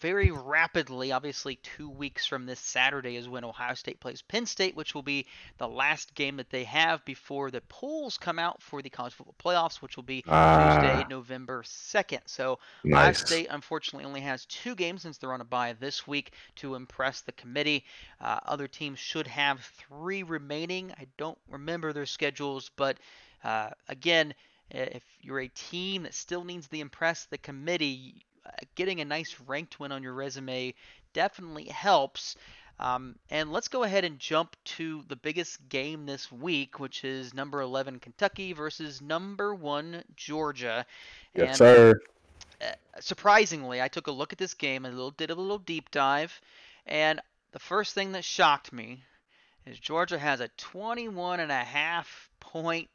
very rapidly. Obviously, two weeks from this Saturday is when Ohio State plays Penn State, which will be the last game that they have before the polls come out for the college football playoffs, which will be uh, Tuesday, November 2nd. So nice. Ohio State, unfortunately, only has two games since they're on a bye this week to impress the committee. Uh, other teams should have three remaining. I don't remember their schedules, but uh, again, if you're a team that still needs to impress the committee, getting a nice ranked win on your resume definitely helps. Um, and let's go ahead and jump to the biggest game this week, which is number 11 Kentucky versus number one Georgia. Yes, and, sir. Uh, surprisingly, I took a look at this game and little, did a little deep dive, and the first thing that shocked me is Georgia has a 21 and a half point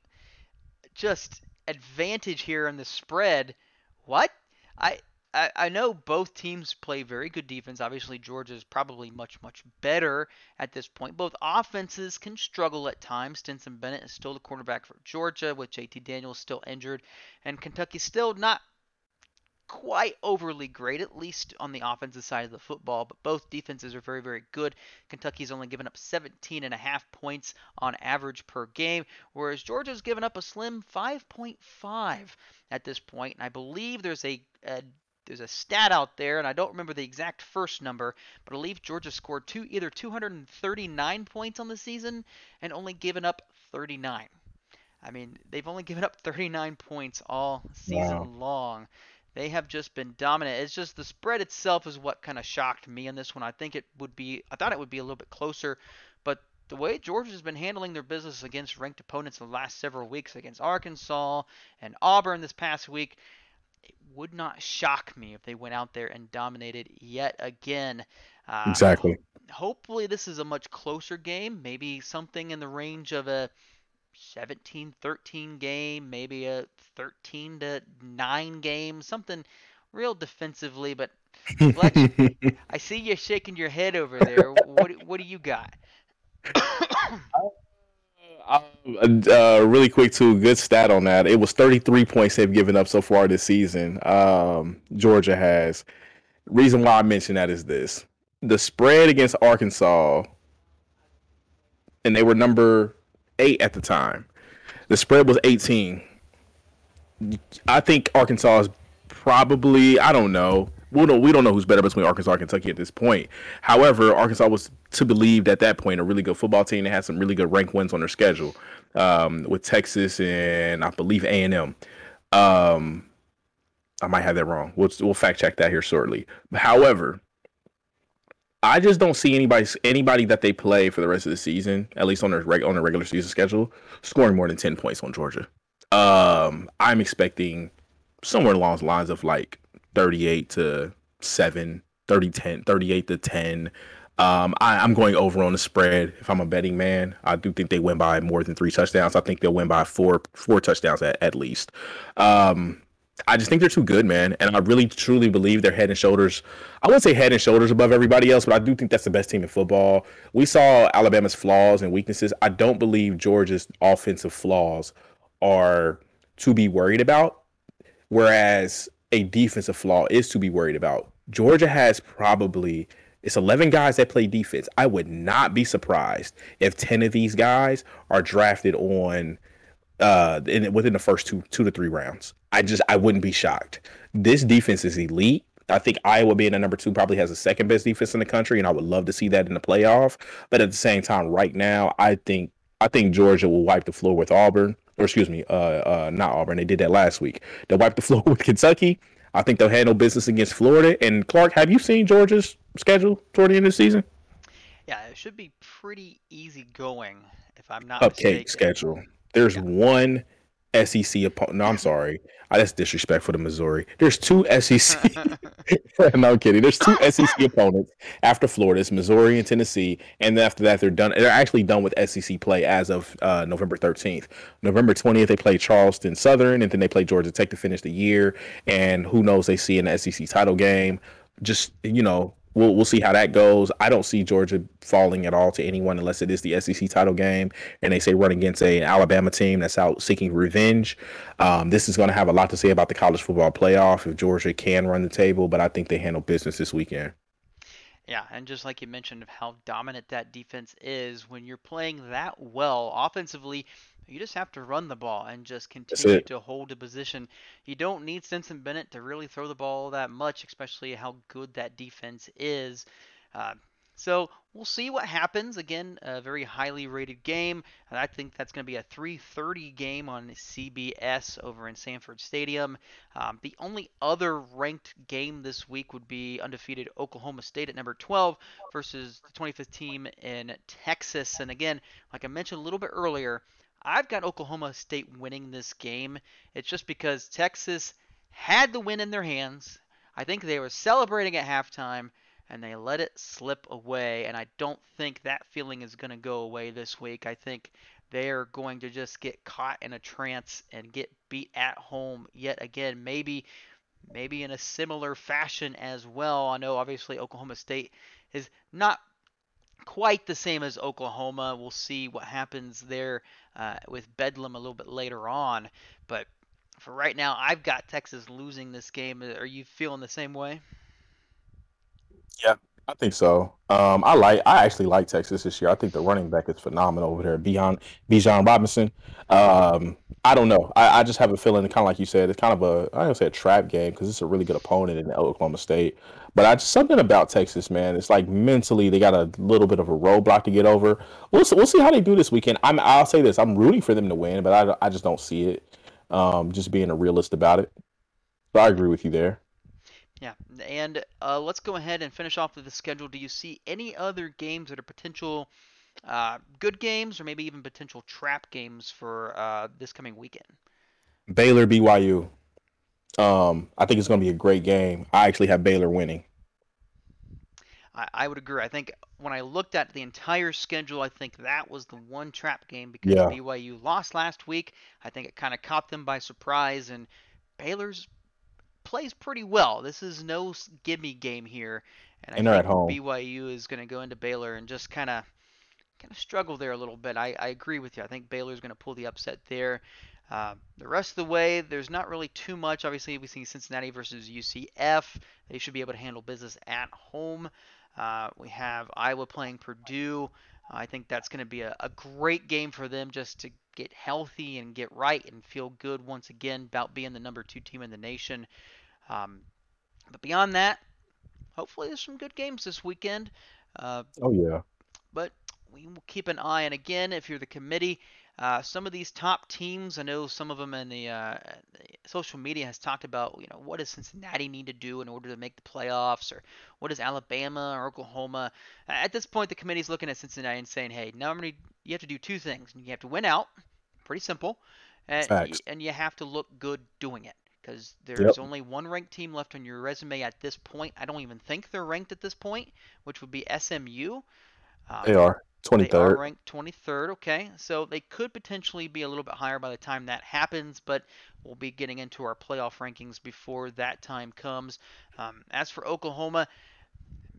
just advantage here in the spread. What? I I, I know both teams play very good defense. Obviously, Georgia is probably much, much better at this point. Both offenses can struggle at times. Stetson Bennett is still the quarterback for Georgia, with JT Daniels still injured, and Kentucky's still not quite overly great, at least on the offensive side of the football, but both defenses are very, very good. Kentucky's only given up 17 and a half points on average per game, whereas Georgia's given up a slim 5.5 at this point. And I believe there's a, a there's a stat out there, and I don't remember the exact first number, but I believe Georgia scored two either 239 points on the season and only given up 39. I mean, they've only given up 39 points all season wow. long. They have just been dominant. It's just the spread itself is what kind of shocked me in this one. I think it would be, I thought it would be a little bit closer, but the way Georgia's been handling their business against ranked opponents in the last several weeks, against Arkansas and Auburn this past week, it would not shock me if they went out there and dominated yet again. Uh, exactly. Hopefully, this is a much closer game. Maybe something in the range of a 17-13 game, maybe a 13 to 9 game, something real defensively. But Fletch, I see you shaking your head over there. What what do you got? Uh, uh, really quick too, good stat on that. It was 33 points they've given up so far this season. Um, Georgia has. Reason why I mention that is this: the spread against Arkansas, and they were number eight at the time. The spread was 18. I think Arkansas is probably I don't know we don't we don't know who's better between Arkansas and Kentucky at this point. However, Arkansas was to believe at that point a really good football team. They had some really good rank wins on their schedule um, with Texas and I believe A and M. Um, I might have that wrong. We'll we'll fact check that here shortly. However, I just don't see anybody anybody that they play for the rest of the season, at least on their reg, on their regular season schedule, scoring more than ten points on Georgia. Um, I'm expecting somewhere along the lines of like 38 to 7, 30 10, 38 to 10. Um, I, am going over on the spread. If I'm a betting man, I do think they win by more than three touchdowns. I think they'll win by four four touchdowns at, at least. Um, I just think they're too good, man. And I really truly believe they're head and shoulders. I wouldn't say head and shoulders above everybody else, but I do think that's the best team in football. We saw Alabama's flaws and weaknesses. I don't believe Georgia's offensive flaws are to be worried about, whereas a defensive flaw is to be worried about. Georgia has probably it's 11 guys that play defense. I would not be surprised if 10 of these guys are drafted on uh in, within the first two two to three rounds. I just I wouldn't be shocked. This defense is elite. I think Iowa being a number two probably has the second best defense in the country, and I would love to see that in the playoff. But at the same time, right now, I think I think Georgia will wipe the floor with Auburn, or excuse me, uh, uh, not Auburn. They did that last week. They'll wipe the floor with Kentucky. I think they'll handle business against Florida. And Clark, have you seen Georgia's schedule toward the end of the season? Yeah, it should be pretty easy going if I'm not Cupcake mistaken. schedule. There's Yeah. one SEC opponent. No, I'm sorry. Ah, that's disrespectful to Missouri. There's two SEC. no, I'm kidding. There's two SEC opponents after Florida. It's Missouri and Tennessee, and then after that, they're done. They're actually done with SEC play as of uh, November 13th. November 20th, they play Charleston Southern, and then they play Georgia Tech to finish the year. And who knows? They see in the SEC title game. Just you know, we'll we'll see how that goes. I don't see Georgia falling at all to anyone unless it is the SEC title game, and they say run against a Alabama team that's out seeking revenge. Um, this is going to have a lot to say about the college football playoff if Georgia can run the table, but I think they handle business this weekend. Yeah, and just like you mentioned of how dominant that defense is, when you're playing that well offensively, you just have to run the ball and just continue to hold a position. You don't need Stetson Bennett to really throw the ball that much, especially how good that defense is. Uh, so we'll see what happens. Again, a very highly rated game, and I think that's going to be a 3:30 game on CBS over in Sanford Stadium. Um, the only other ranked game this week would be undefeated Oklahoma State at number 12 versus the 25th team in Texas. And again, like I mentioned a little bit earlier, I've got Oklahoma State winning this game. It's just because Texas had the win in their hands. I think they were celebrating at halftime and they let it slip away. And I don't think that feeling is going to go away this week. I think they are going to just get caught in a trance and get beat at home yet again. Maybe maybe in a similar fashion as well. I know obviously Oklahoma State is not quite the same as Oklahoma. We'll see what happens there uh, with Bedlam a little bit later on. But for right now, I've got Texas losing this game. Are you feeling the same way? Yeah, I think so. Um, I like. I actually like Texas this year. I think the running back is phenomenal over there. Bijan Bijan Robinson. Um, I don't know. I, I just have a feeling, kind of like you said, it's kind of a I don't say a trap game because it's a really good opponent in Oklahoma State. But I just something about Texas, man. It's like mentally they got a little bit of a roadblock to get over. We'll we'll see how they do this weekend. I'm I'll say this. I'm rooting for them to win, but I I just don't see it. Um, just being a realist about it. I agree with you there. Yeah, and uh, let's go ahead and finish off with the schedule. Do you see any other games that are potential uh, good games or maybe even potential trap games for uh, this coming weekend? Baylor BYU. Um, I think it's going to be a great game. I actually have Baylor winning. I, I would agree. I think when I looked at the entire schedule, I think that was the one trap game because Yeah, BYU lost last week. I think it kind of caught them by surprise, and Baylor's plays pretty well. This is no gimme game here, and I and at think. BYU is going to go into Baylor and just kind of kind of struggle there a little bit. I, I agree with you. I think Baylor's going to pull the upset there. Uh, the rest of the way, there's not really too much. Obviously, we see Cincinnati versus UCF. They should be able to handle business at home. Uh, we have Iowa playing Purdue. I think that's going to be a, a great game for them just to get healthy and get right and feel good once again about being the number two team in the nation. Um, but beyond that, hopefully there's some good games this weekend. Uh, Oh yeah. but we will keep an eye. And again, if you're the committee, uh, some of these top teams, I know some of them in the, uh, social media has talked about, you know, what does Cincinnati need to do in order to make the playoffs, or what does Alabama or Oklahoma? At this point, the committee's looking at Cincinnati and saying, hey, now you have to do two things. You have to win out, pretty simple, and Facts. and you have to look good doing it. Because Yep. there's only one ranked team left on your resume at this point. I don't even think they're ranked at this point, which would be SMU. They Um, are. They are third. ranked 23rd. Okay, so they could potentially be a little bit higher by the time that happens, but we'll be getting into our playoff rankings before that time comes. Um, as for Oklahoma,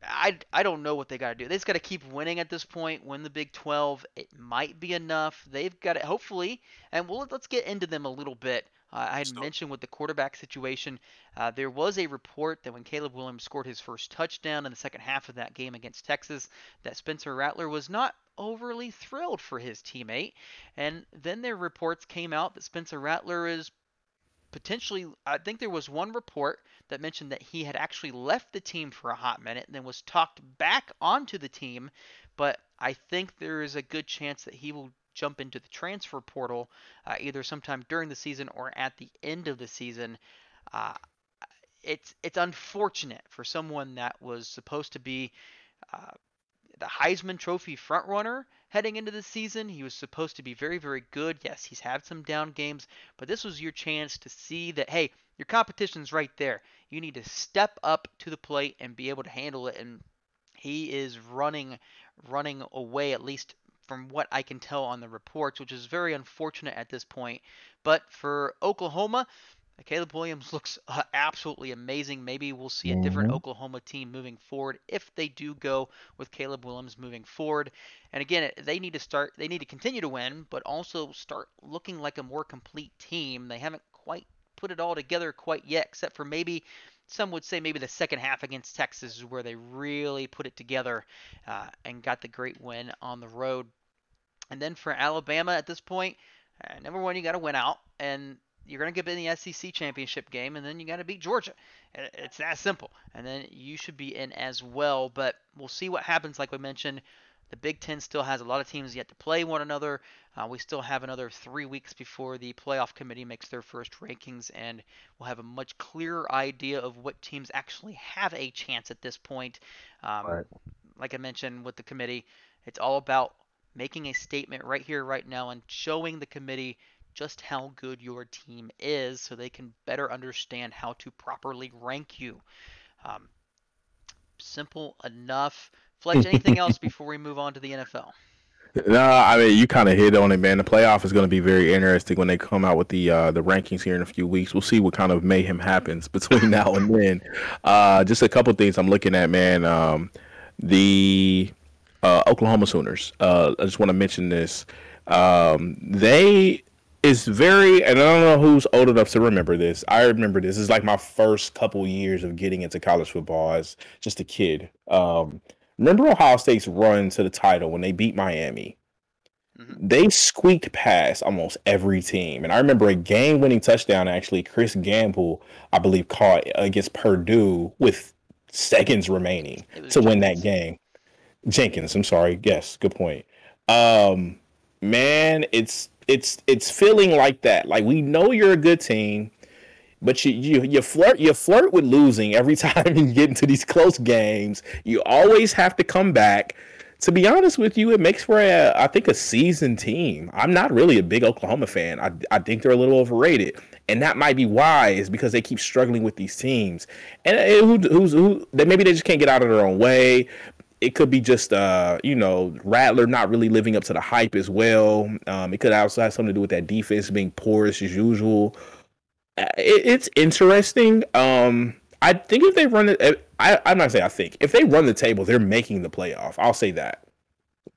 I, I don't know what they got to do. They just got to keep winning at this point. Win the Big 12. It might be enough. They've got it, hopefully, and we'll, let's get into them a little bit. Uh, I had mentioned with the quarterback situation, uh, there was a report that when Caleb Williams scored his first touchdown in the second half of that game against Texas, that Spencer Rattler was not overly thrilled for his teammate. And then their reports came out that Spencer Rattler is potentially I think there was one report that mentioned that he had actually left the team for a hot minute and then was talked back onto the team, but I think there is a good chance that he will jump into the transfer portal uh, either sometime during the season or at the end of the season. Uh, it's it's unfortunate for someone that was supposed to be uh, the Heisman Trophy frontrunner heading into the season. He was supposed to be very, very good. Yes, he's had some down games, but this was your chance to see that, hey, your competition's right there. You need to step up to the plate and be able to handle it. And he is running, running away, at least from what I can tell on the reports, which is very unfortunate at this point. But for Oklahoma, Caleb Williams looks uh, absolutely amazing. Maybe we'll see a different mhm. Oklahoma team moving forward if they do go with Caleb Williams moving forward. And again, they need to start, they need to continue to win, but also start looking like a more complete team. They haven't quite put it all together quite yet, except for maybe some would say maybe the second half against Texas is where they really put it together uh, and got the great win on the road. And then for Alabama at this point, uh, number one, you got to win out, and you're going to get in the SEC championship game, and then you got to beat Georgia. It's that simple. And then you should be in as well. But we'll see what happens. Like we mentioned, the Big Ten still has a lot of teams yet to play one another. Uh, we still have another three weeks before the playoff committee makes their first rankings, and we'll have a much clearer idea of what teams actually have a chance at this point. Um, Right. like I mentioned with the committee, it's all about making a statement right here, right now, and showing the committee just how good your team is so they can better understand how to properly rank you. Um, simple enough. Fletch, anything else before we move on to the NFL? No, I mean you kind of hit on it, man. The playoff is going to be very interesting when they come out with the uh, the rankings here in a few weeks. We'll see what kind of mayhem happens between now and then. Uh, just a couple things I'm looking at, man. Um, the uh, Oklahoma Sooners. Uh, I just want to mention this. Um, they is very, and I don't know who's old enough to remember this. I remember this. Is like my first couple years of getting into college football as just a kid. Um, remember Ohio State's run to the title when they beat Miami? hmm They squeaked past almost every team. And I remember a game winning touchdown, actually, Chris Gamble, I believe, caught against Purdue with seconds remaining to win that game. Jenkins, I'm sorry. Yes, good point. Um, man, it's it's it's feeling like that. Like we know you're a good team, but you you you flirt you flirt with losing every time you get into these close games. You always have to come back. To be honest with you, it makes for a I think a seasoned team. I'm not really a big Oklahoma fan. I I think they're a little overrated. And that might be why is because they keep struggling with these teams, and uh, who who's who? They maybe they just can't get out of their own way it could be just uh you know Rattler not really living up to the hype as well. Um, it could also have something to do with that defense being porous as usual. Uh, It, it's interesting. Um, I think if they run it, I I'm not saying I think if they run the table, they're making the playoff. I'll say that.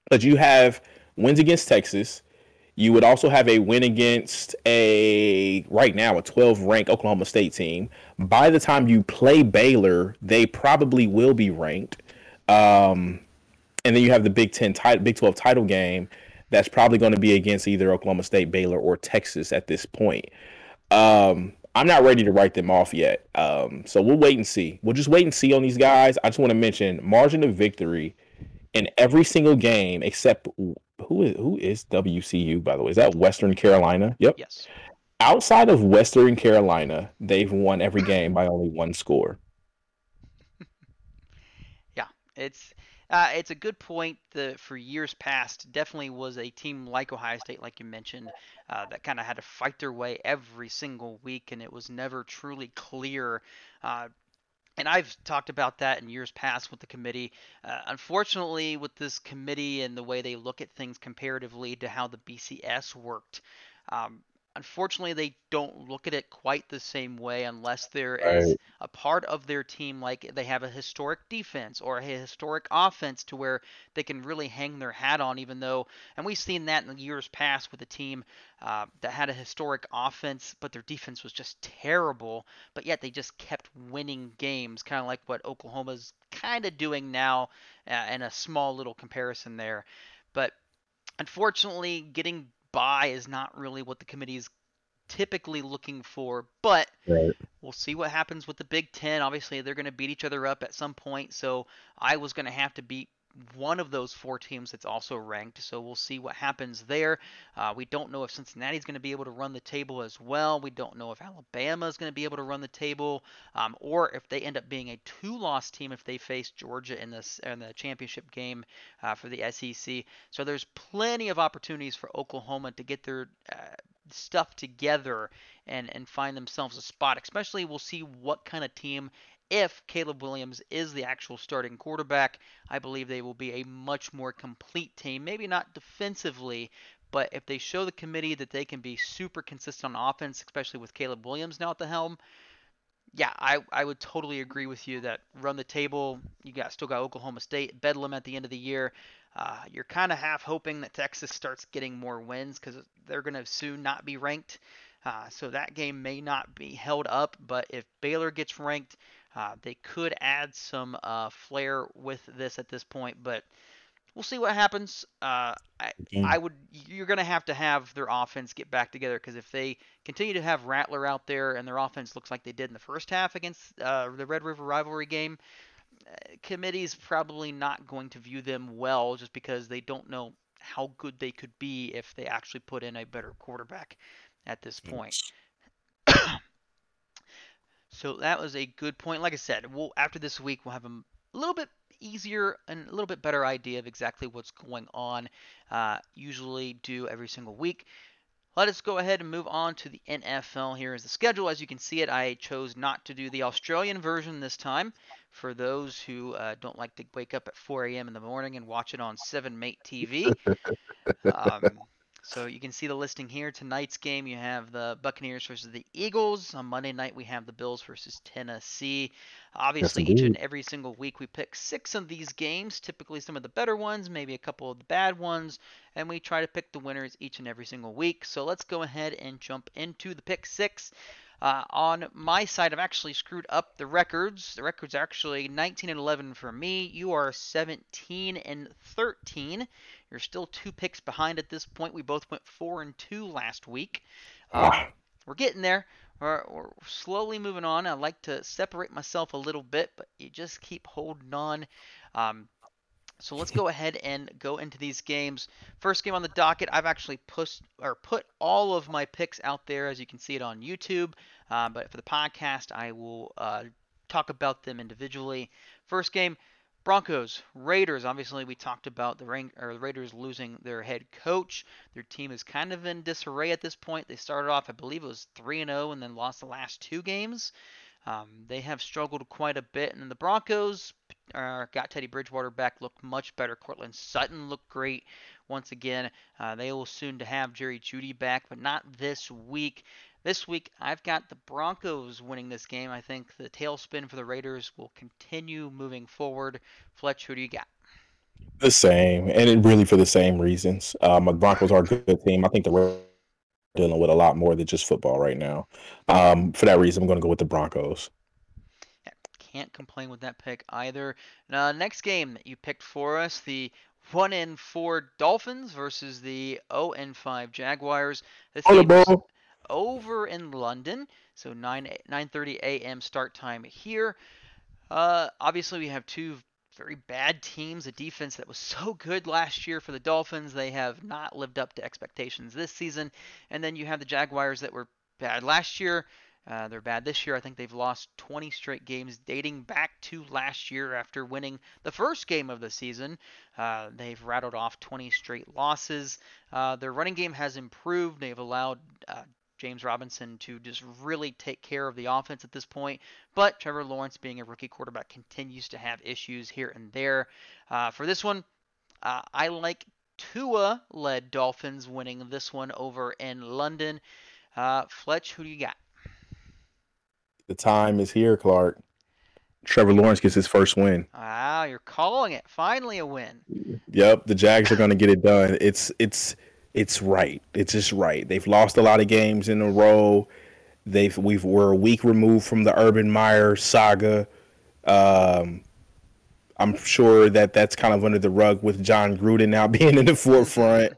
But you have wins against Texas. You would also have a win against a right now a 12 ranked Oklahoma State team. By the time you play Baylor, they probably will be ranked. Um, and then you have the Big Ten title, Big Twelve title game. That's probably going to be against either Oklahoma State, Baylor, or Texas at this point. Um, I'm not ready to write them off yet. Um, so we'll wait and see. We'll just wait and see on these guys. I just want to mention margin of victory in every single game except who is who is WCU by the way? Is that Western Carolina? Yep. Yes. Outside of Western Carolina, they've won every game by only one score. It's uh, it's a good point. The for years past, definitely was a team like Ohio State, like you mentioned, uh, that kind of had to fight their way every single week, and it was never truly clear. Uh, and I've talked about that in years past with the committee. Uh, unfortunately, with this committee and the way they look at things comparatively to how the BCS worked, um, unfortunately they don't look at it quite the same way unless there is Right. a part of their team like they have a historic defense or a historic offense to where they can really hang their hat on even though and we've seen that in the years past with a team uh, that had a historic offense but their defense was just terrible but yet they just kept winning games kind of like what oklahoma's kind of doing now uh, in a small little comparison there but unfortunately getting by is not really what the committee is typically looking for, but Right. we'll see what happens with the Big Ten. Obviously, they're going to beat each other up at some point, so I was going to have to beat one of those four teams that's also ranked. So we'll see what happens there. Uh, we don't know if Cincinnati's going to be able to run the table as well. We don't know if Alabama is going to be able to run the table, um, or if they end up being a two-loss team if they face Georgia in this in the championship game uh, for the SEC. So there's plenty of opportunities for Oklahoma to get their uh, stuff together and and find themselves a spot. Especially, we'll see what kind of team. If Caleb Williams is the actual starting quarterback, I believe they will be a much more complete team. Maybe not defensively, but if they show the committee that they can be super consistent on offense, especially with Caleb Williams now at the helm, yeah, I, I would totally agree with you that run the table. You got still got Oklahoma State, Bedlam at the end of the year. Uh, you're kind of half hoping that Texas starts getting more wins because they're going to soon not be ranked. Uh, so that game may not be held up. But if Baylor gets ranked, uh, they could add some uh, flair with this at this point. But we'll see what happens. Uh, I. I would. You're going to have to have their offense get back together because if they continue to have Rattler out there and their offense looks like they did in the first half against uh, the Red River rivalry game, uh, committee's probably not going to view them well just because they don't know how good they could be if they actually put in a better quarterback at this point. So that was a good point. Like I said, we'll after this week we'll have a little bit easier and a little bit better idea of exactly what's going on. Uh, usually do every single week. Let us go ahead and move on to the NFL. Here is the schedule. As you can see it, I chose not to do the Australian version this time. For those who uh, don't like to wake up at 4 a.m. in the morning and watch it on 7 Mate TV, um, so you can see the listing here. Tonight's game, you have the Buccaneers versus the Eagles. On Monday night, we have the Bills versus Tennessee. Obviously, each and every single week, we pick six of these games, typically some of the better ones, maybe a couple of the bad ones, and we try to pick the winners each and every single week. So let's go ahead and jump into the pick six. Uh, on my side, I've actually screwed up the records. The records are actually 19 and 11 for me. You are 17 and 13. You're still two picks behind at this point. We both went four and two last week. Ah, we're getting there. We're, we're slowly moving on. I like to separate myself a little bit, but you just keep holding on. Um, so let's go ahead and go into these games. First game on the docket, I've actually pushed or put all of my picks out there, as you can see it on YouTube. Uh, but for the podcast, I will uh, talk about them individually. First game, Broncos, Raiders. Obviously, we talked about the, Raiders losing their head coach. Their team is kind of in disarray at this point. They started off, I believe it was 3 and 0, and then lost the last two games. Um, they have struggled quite a bit, and the Broncos uh, got Teddy Bridgewater back, looked much better. Courtland Sutton looked great once again. Uh, they will soon to have Jerry Jeudy back, but not this week. This week, I've got the Broncos winning this game. I think the tailspin for the Raiders will continue moving forward. Fletch, who do you got? the same, and it really for the same reasons. Um, the Broncos are a good team. I think the Raiders are dealing with a lot more than just football right now. Um, for that reason, I'm going to go with the Broncos. Yeah, can't complain with that pick either. Uh, next game that you picked for us, the one and four Dolphins versus the 0 and 5 Jaguars. This Hola, game is bro. Over in London, so 9 9:30 a.m. start time here. Uh, obviously, we have two very bad teams. A defense that was so good last year for the Dolphins, they have not lived up to expectations this season. And then you have the Jaguars that were bad last year. Uh, they're bad this year. I think they've lost 20 straight games dating back to last year after winning the first game of the season. Uh, they've rattled off 20 straight losses. Uh, their running game has improved. They've allowed uh, James Robinson to just really take care of the offense at this point. But Trevor Lawrence, being a rookie quarterback, continues to have issues here and there. Uh, for this one, uh, I like Tua led Dolphins winning this one over in London. Uh, Fletch, who do you got? The time is here, Clark. Trevor Lawrence gets his first win. Wow, you're calling it. Finally a win. Yep, the Jags are going to get it done. It's it's it's right. It's just right. They've lost a lot of games in a row. They've we've we're a week removed from the Urban Meyer saga. Um, I'm sure that that's kind of under the rug with Jon Gruden now being in the forefront.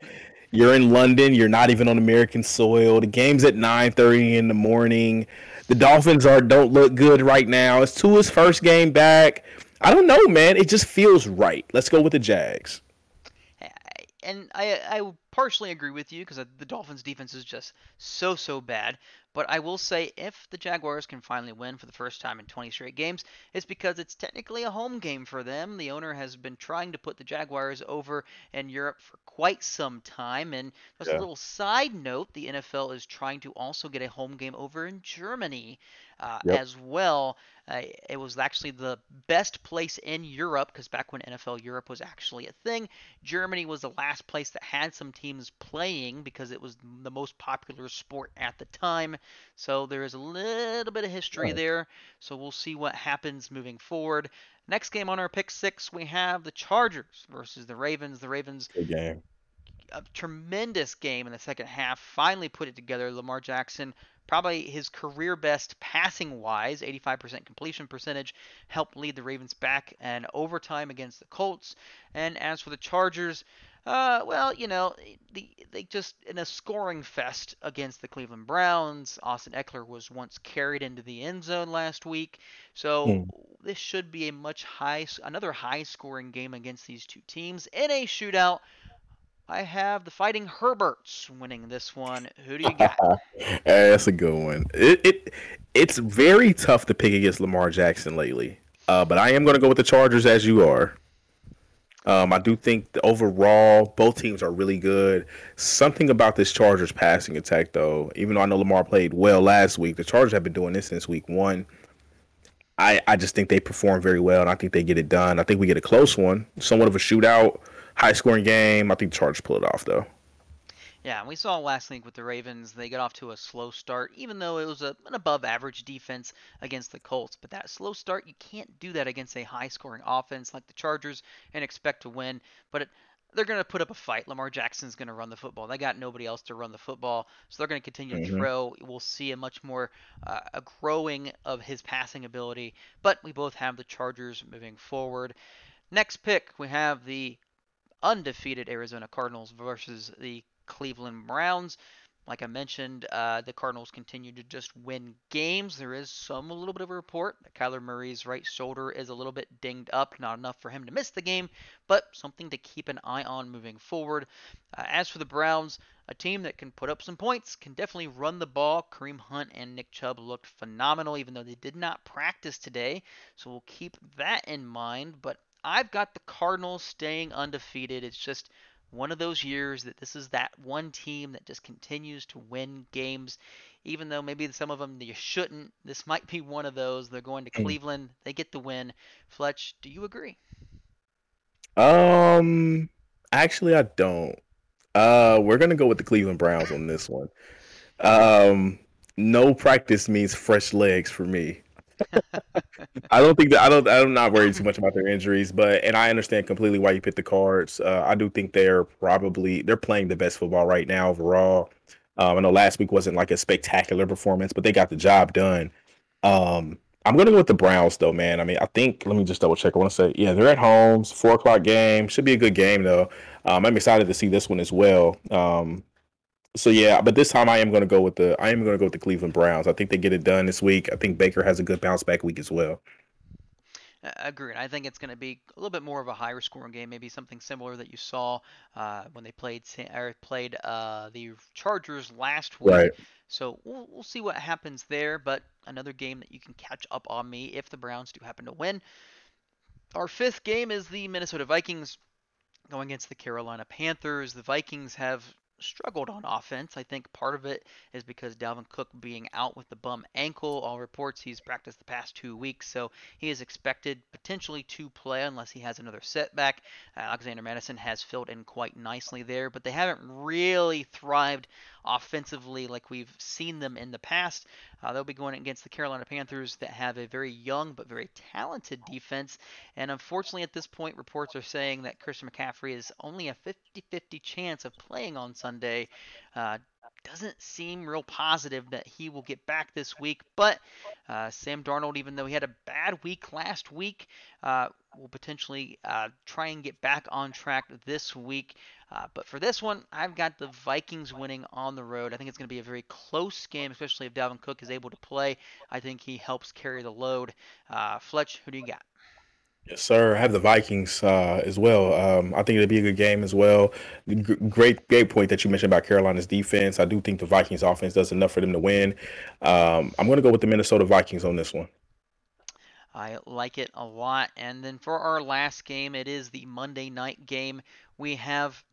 You're in London. You're not even on American soil. The game's at 9:30 in the morning. The Dolphins are don't look good right now. It's Tua's first game back. I don't know, man. It just feels right. Let's go with the Jags. And I I partially agree with you because the Dolphins' defense is just so so bad. But I will say, if the Jaguars can finally win for the first time in 20 straight games, it's because it's technically a home game for them. The owner has been trying to put the Jaguars over in Europe for quite some time. And just yeah. a little side note the NFL is trying to also get a home game over in Germany uh, yep. as well. Uh, it was actually the best place in Europe because back when NFL Europe was actually a thing, Germany was the last place that had some teams playing because it was the most popular sport at the time. So there is a little bit of history there. So we'll see what happens moving forward. Next game on our pick six, we have the Chargers versus the Ravens. The Ravens. Good game. A tremendous game in the second half. Finally put it together. Lamar Jackson probably his career best passing wise, 85% completion percentage, helped lead the Ravens back and overtime against the Colts. And as for the Chargers, uh, well, you know, the, they just in a scoring fest against the Cleveland Browns. Austin Ekeler was once carried into the end zone last week, so mm. this should be a much high, another high-scoring game against these two teams in a shootout. I have the Fighting Herberts winning this one. Who do you got? hey, that's a good one. It, it it's very tough to pick against Lamar Jackson lately, uh, but I am going to go with the Chargers as you are. Um, I do think the overall both teams are really good. Something about this Chargers passing attack, though, even though I know Lamar played well last week, the Chargers have been doing this since week one. I, I just think they perform very well, and I think they get it done. I think we get a close one, somewhat of a shootout high scoring game. I think the Chargers pull it off though. Yeah, we saw last week with the Ravens. They got off to a slow start, even though it was a, an above average defense against the Colts. But that slow start, you can't do that against a high scoring offense like the Chargers and expect to win. But it, they're going to put up a fight. Lamar Jackson's going to run the football. They got nobody else to run the football, so they're going to continue mm-hmm. to throw. We'll see a much more uh, a growing of his passing ability. But we both have the Chargers moving forward. Next pick, we have the undefeated Arizona Cardinals versus the Cleveland Browns. Like I mentioned, uh, the Cardinals continue to just win games. There is some a little bit of a report that Kyler Murray's right shoulder is a little bit dinged up, not enough for him to miss the game, but something to keep an eye on moving forward. Uh, as for the Browns, a team that can put up some points, can definitely run the ball. Kareem Hunt and Nick Chubb looked phenomenal, even though they did not practice today. So we'll keep that in mind. But I've got the Cardinals staying undefeated. It's just one of those years that this is that one team that just continues to win games, even though maybe some of them you shouldn't. This might be one of those. They're going to hmm. Cleveland. They get the win. Fletch, do you agree? Um, actually, I don't. Uh, we're gonna go with the Cleveland Browns on this one. Um, no practice means fresh legs for me. I don't think that I don't. I'm not worried too much about their injuries, but and I understand completely why you picked the Cards. Uh, I do think they're probably they're playing the best football right now overall. Um, I know last week wasn't like a spectacular performance, but they got the job done. Um, I'm gonna go with the Browns though, man. I mean, I think let me just double check. I want to say, yeah, they're at home. Four o'clock game should be a good game though. Um, I'm excited to see this one as well. Um, so yeah, but this time I am going to go with the I am going to go with the Cleveland Browns. I think they get it done this week. I think Baker has a good bounce back week as well. Agreed. I think it's going to be a little bit more of a higher scoring game, maybe something similar that you saw uh, when they played or played uh, the Chargers last week. Right. So we'll, we'll see what happens there. But another game that you can catch up on me if the Browns do happen to win. Our fifth game is the Minnesota Vikings going against the Carolina Panthers. The Vikings have struggled on offense. I think part of it is because Dalvin Cook being out with the bum ankle. All reports he's practiced the past two weeks, so he is expected potentially to play unless he has another setback. Uh, Alexander Mattison has filled in quite nicely there, but they haven't really thrived offensively like we've seen them in the past. Uh, they'll be going against the Carolina Panthers that have a very young but very talented defense. And unfortunately, at this point, reports are saying that Christian McCaffrey is only a 50 50 chance of playing on Sunday. Uh, doesn't seem real positive that he will get back this week. But uh, Sam Darnold, even though he had a bad week last week, uh, will potentially uh, try and get back on track this week. Uh, but for this one, I've got the Vikings winning on the road. I think it's going to be a very close game, especially if Dalvin Cook is able to play. I think he helps carry the load. Uh, Fletch, who do you got? Yes, sir. I have the Vikings uh, as well. Um, I think it'll be a good game as well. G- great, great point that you mentioned about Carolina's defense. I do think the Vikings offense does enough for them to win. Um, I'm going to go with the Minnesota Vikings on this one. I like it a lot. And then for our last game, it is the Monday night game. We have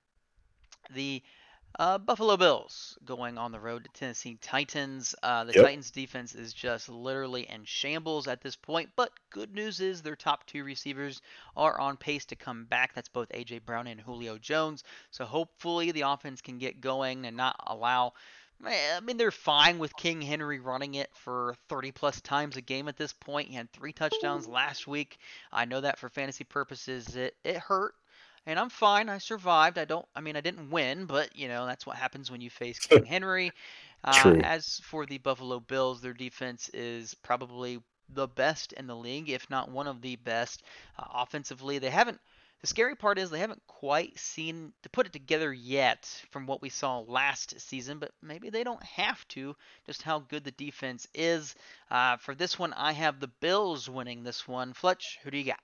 the uh, Buffalo Bills going on the road to Tennessee Titans. Uh, the yep. Titans defense is just literally in shambles at this point, but good news is their top two receivers are on pace to come back. That's both A.J. Brown and Julio Jones. So hopefully the offense can get going and not allow. I mean, they're fine with King Henry running it for 30 plus times a game at this point. He had three touchdowns last week. I know that for fantasy purposes, it, it hurt and I'm fine. I survived. I don't. I mean, I didn't win, but you know that's what happens when you face King Henry. Uh, as for the Buffalo Bills, their defense is probably the best in the league, if not one of the best. Uh, offensively, they haven't. The scary part is they haven't quite seen to put it together yet from what we saw last season, but maybe they don't have to. Just how good the defense is. Uh, for this one, I have the Bills winning this one. Fletch, who do you got?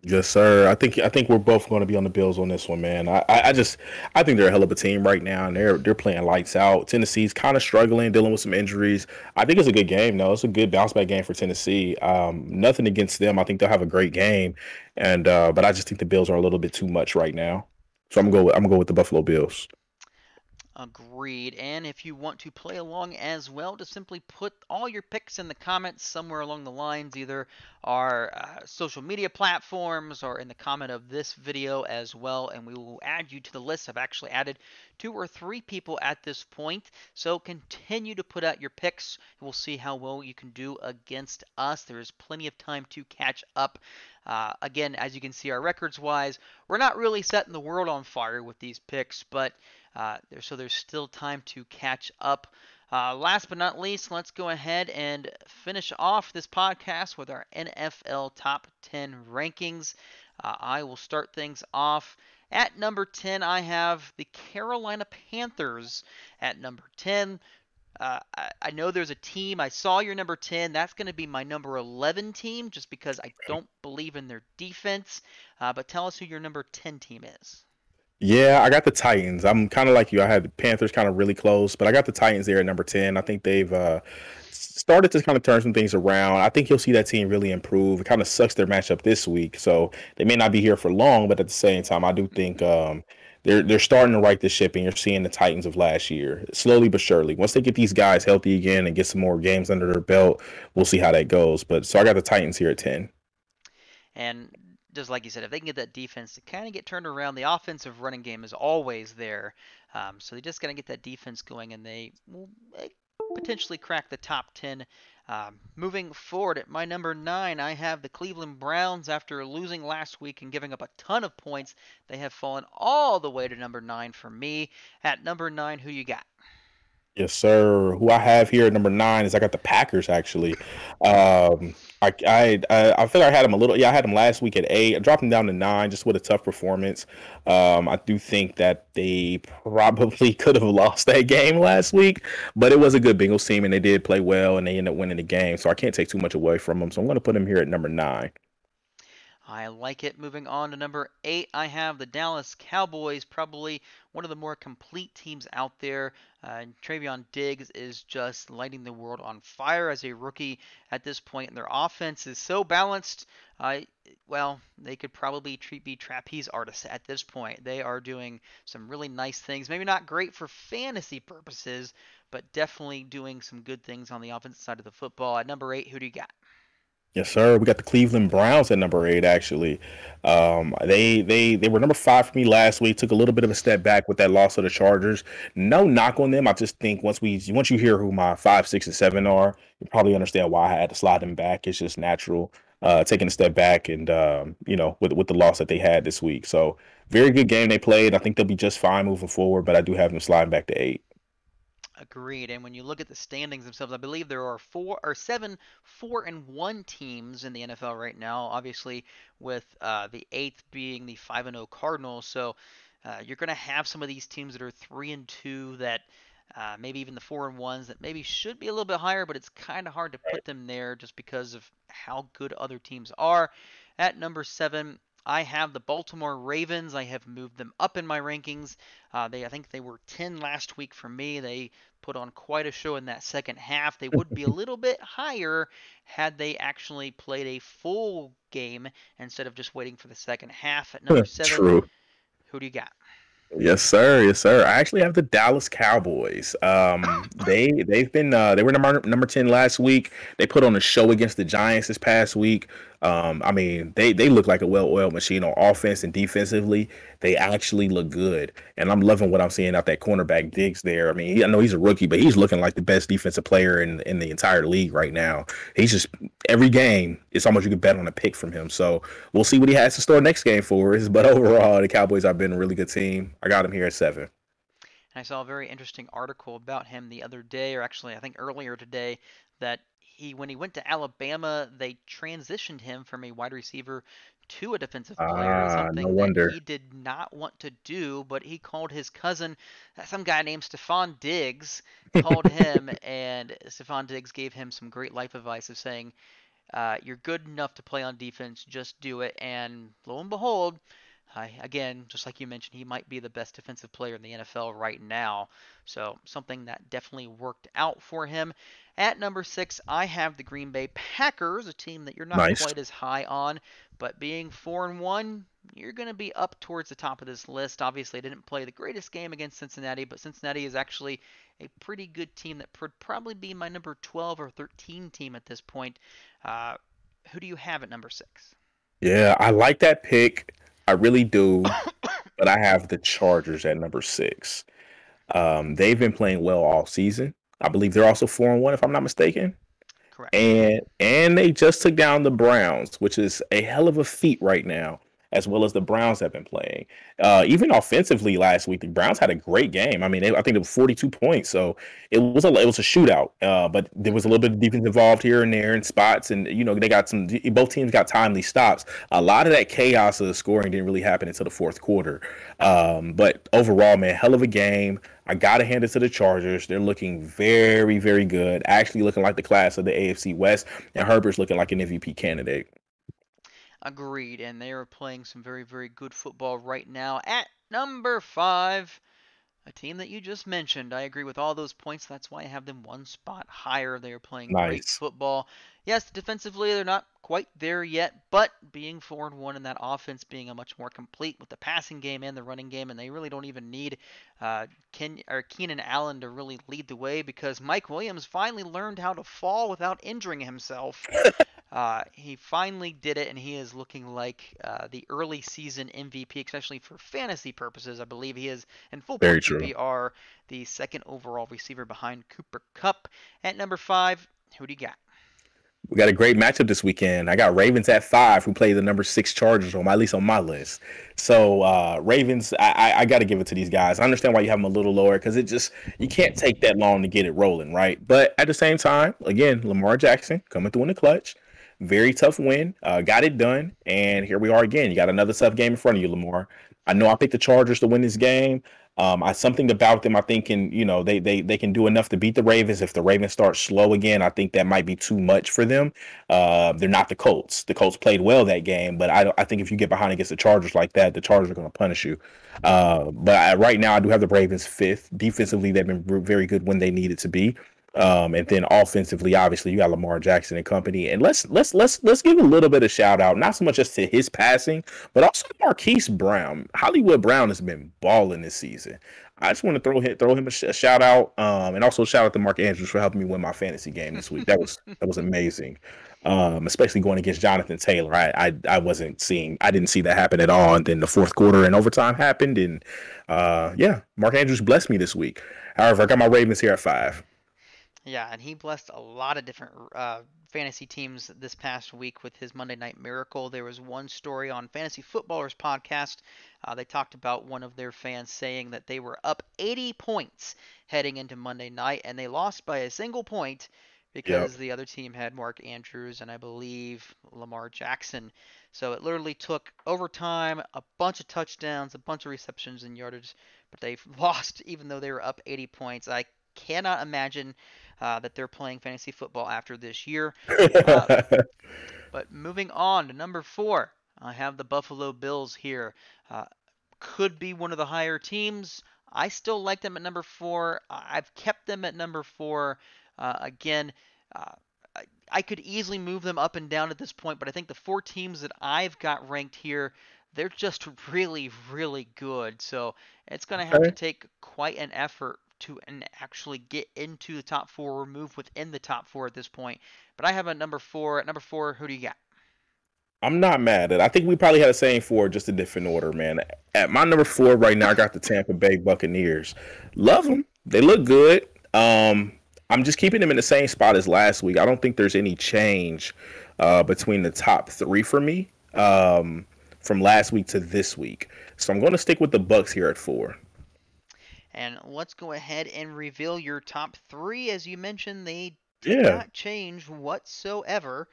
Yes, sir. I think I think we're both going to be on the Bills on this one, man. I, I just I think they're a hell of a team right now, and they're they're playing lights out. Tennessee's kind of struggling, dealing with some injuries. I think it's a good game, though. It's a good bounce back game for Tennessee. Um, nothing against them. I think they'll have a great game, and uh, but I just think the Bills are a little bit too much right now. So I'm gonna go. I'm gonna go with the Buffalo Bills. Agreed. And if you want to play along as well, just simply put all your picks in the comments somewhere along the lines, either our uh, social media platforms or in the comment of this video as well, and we will add you to the list. I've actually added two or three people at this point, so continue to put out your picks. We'll see how well you can do against us. There is plenty of time to catch up. Uh, again, as you can see, our records wise, we're not really setting the world on fire with these picks, but uh, there, so there's still time to catch up. Uh, last but not least, let's go ahead and finish off this podcast with our NFL Top 10 rankings. Uh, I will start things off. At number 10, I have the Carolina Panthers at number 10. Uh, I, I, know there's a team. I saw your number 10. That's going to be my number 11 team just because I don't believe in their defense. Uh, but tell us who your number 10 team is. Yeah, I got the Titans. I'm kind of like you. I had the Panthers kind of really close, but I got the Titans there at number 10. I think they've uh, started to kind of turn some things around. I think you'll see that team really improve. It kind of sucks their matchup this week, so they may not be here for long, but at the same time, I do think um, they're they're starting to right the ship, and you're seeing the Titans of last year slowly but surely. Once they get these guys healthy again and get some more games under their belt, we'll see how that goes. But so I got the Titans here at 10. And just like you said, if they can get that defense to kind of get turned around, the offensive running game is always there. Um, so they just got to get that defense going, and they will eh, potentially crack the top 10. Um, moving forward, at my number nine, I have the Cleveland Browns. After losing last week and giving up a ton of points, they have fallen all the way to number nine for me. At number nine, who you got? Yes, sir. Who I have here at number nine is I got the Packers actually. Um, I, I I feel like I had them a little. Yeah, I had them last week at eight. I dropped them down to nine just with a tough performance. Um, I do think that they probably could have lost that game last week, but it was a good Bengals team and they did play well and they ended up winning the game. So I can't take too much away from them. So I'm going to put them here at number nine. I like it. Moving on to number eight, I have the Dallas Cowboys, probably one of the more complete teams out there. Uh, Trevon Diggs is just lighting the world on fire as a rookie at this point, and their offense is so balanced. Uh, well, they could probably treat, be trapeze artists at this point. They are doing some really nice things. Maybe not great for fantasy purposes, but definitely doing some good things on the offensive side of the football. At number eight, who do you got? Yes, sir. We got the Cleveland Browns at number eight. Actually, um, they they they were number five for me last week. Took a little bit of a step back with that loss of the Chargers. No knock on them. I just think once we once you hear who my five, six, and seven are, you probably understand why I had to slide them back. It's just natural. Uh, taking a step back and um, you know with with the loss that they had this week. So very good game they played. I think they'll be just fine moving forward. But I do have them sliding back to eight. Agreed. And when you look at the standings themselves, I believe there are four or seven four and one teams in the NFL right now. Obviously, with uh, the eighth being the five and zero oh Cardinals. So uh, you're going to have some of these teams that are three and two that. Uh, maybe even the four and ones that maybe should be a little bit higher, but it's kind of hard to put them there just because of how good other teams are. At number seven, I have the Baltimore Ravens. I have moved them up in my rankings. Uh, they, I think they were 10 last week for me. They put on quite a show in that second half. They would be a little bit higher had they actually played a full game instead of just waiting for the second half. At number seven, True. who do you got? Yes, sir. Yes, sir. I actually have the Dallas Cowboys. Um, they they've been uh, they were number number ten last week. They put on a show against the Giants this past week. Um, I mean, they they look like a well-oiled machine on offense and defensively. They actually look good, and I'm loving what I'm seeing out that cornerback Diggs there. I mean, he, I know he's a rookie, but he's looking like the best defensive player in in the entire league right now. He's just every game. It's almost you could bet on a pick from him. So we'll see what he has to store next game for us. But overall, the Cowboys have been a really good team. I got him here at seven. I saw a very interesting article about him the other day, or actually, I think earlier today, that he when he went to Alabama, they transitioned him from a wide receiver to a defensive player. Ah, something no that he did not want to do, but he called his cousin, uh, some guy named Stefon Diggs, called him, and Stefon Diggs gave him some great life advice of saying, uh, "You're good enough to play on defense, just do it." And lo and behold. Uh, again, just like you mentioned, he might be the best defensive player in the NFL right now. So, something that definitely worked out for him. At number six, I have the Green Bay Packers, a team that you're not Nice. quite as high on, but being four and one, you're going to be up towards the top of this list. Obviously, didn't play the greatest game against Cincinnati, but Cincinnati is actually a pretty good team that would probably be my number 12 or 13 team at this point. Uh, who do you have at number six? Yeah, I like that pick. I really do. but I have the Chargers at number six. Um, they've been playing well all season. I believe they're also four and one, if I'm not mistaken. Correct. And and they just took down the Browns, which is a hell of a feat right now, as well as the Browns have been playing. Uh, even offensively last week, the Browns had a great game. I mean, they, I think it was 42 points, so it was a it was a shootout. Uh, but there was a little bit of defense involved here and there in spots, and you know they got some. Both teams got timely stops. A lot of that chaos of the scoring didn't really happen until the fourth quarter. Um, but overall, man, hell of a game. I gotta hand it to the Chargers. They're looking very, very good. Actually, looking like the class of the AFC West, and Herbert's looking like an MVP candidate. Agreed, and they are playing some very, very good football right now. At number five, a team that you just mentioned. I agree with all those points. That's why I have them one spot higher. They are playing great football. Yes, defensively they're not quite there yet, but being four and one in that offense being a much more complete with the passing game and the running game, and they really don't even need uh, Ken or Keenan Allen to really lead the way because Mike Williams finally learned how to fall without injuring himself. Uh, he finally did it, and he is looking like uh, the early season MVP, especially for fantasy purposes. I believe he is in full Very true. PPR, the second overall receiver behind Cooper Kupp. At number five, who do you got? We got a great matchup this weekend. I got Ravens at five, who play the number six Chargers on my, at least on my list. So uh, Ravens, I, I, I got to give it to these guys. I understand why you have them a little lower because it just you can't take that long to get it rolling, right? But at the same time, again, Lamar Jackson coming through in the clutch, very tough win, uh, got it done, and here we are again. You got another tough game in front of you, Lamar. I know I picked the Chargers to win this game. Um, I something about them I think can you know they they they can do enough to beat the Ravens. If the Ravens start slow again, I think that might be too much for them. Uh, they're not the Colts. The Colts played well that game, but I I think if you get behind against the Chargers like that, the Chargers are going to punish you. Uh, but I, right now I do have the Ravens fifth. Defensively, they've been very good when they needed to be. Um, and then offensively, obviously, you got Lamar Jackson and company. And let's let's let's let's give a little bit of shout out, not so much as to his passing, but also Marquise Brown. Hollywood Brown has been balling this season. I just want to throw him throw him a, sh- a shout out, um, and also shout out to Mark Andrews for helping me win my fantasy game this week. That was that was amazing, um, especially going against Jonathan Taylor. I, I I wasn't seeing, I didn't see that happen at all. And then the fourth quarter and overtime happened, and uh, yeah, Mark Andrews blessed me this week. However, I got my Ravens here at five. Yeah, and he blessed a lot of different uh, fantasy teams this past week with his Monday Night Miracle. There was one story on Fantasy Footballers podcast. Uh, they talked about one of their fans saying that they were up 80 points heading into Monday night, and they lost by a single point because yep. the other team had Mark Andrews and I believe Lamar Jackson. So it literally took overtime, a bunch of touchdowns, a bunch of receptions and yardage, but they lost even though they were up 80 points. I cannot imagine uh, that they're playing fantasy football after this year. Uh, but moving on to number four, I have the Buffalo Bills here. Uh, could be one of the higher teams. I still like them at number four. I've kept them at number four. Uh, again, uh, I, I could easily move them up and down at this point, but I think the four teams that I've got ranked here, they're just really, really good. So it's going to have okay. to take quite an effort to and actually get into the top four or move within the top four at this point. But I have a number four. At number four, who do you got? I'm not mad at. I think we probably had the same four, just a different order, man. At my number four right now, I got the Tampa Bay Buccaneers. Love them. They look good. Um, I'm just keeping them in the same spot as last week. I don't think there's any change uh, between the top three for me um, from last week to this week. So I'm going to stick with the Bucs here at four. And let's go ahead and reveal your top three. As you mentioned, they did yeah. not change whatsoever,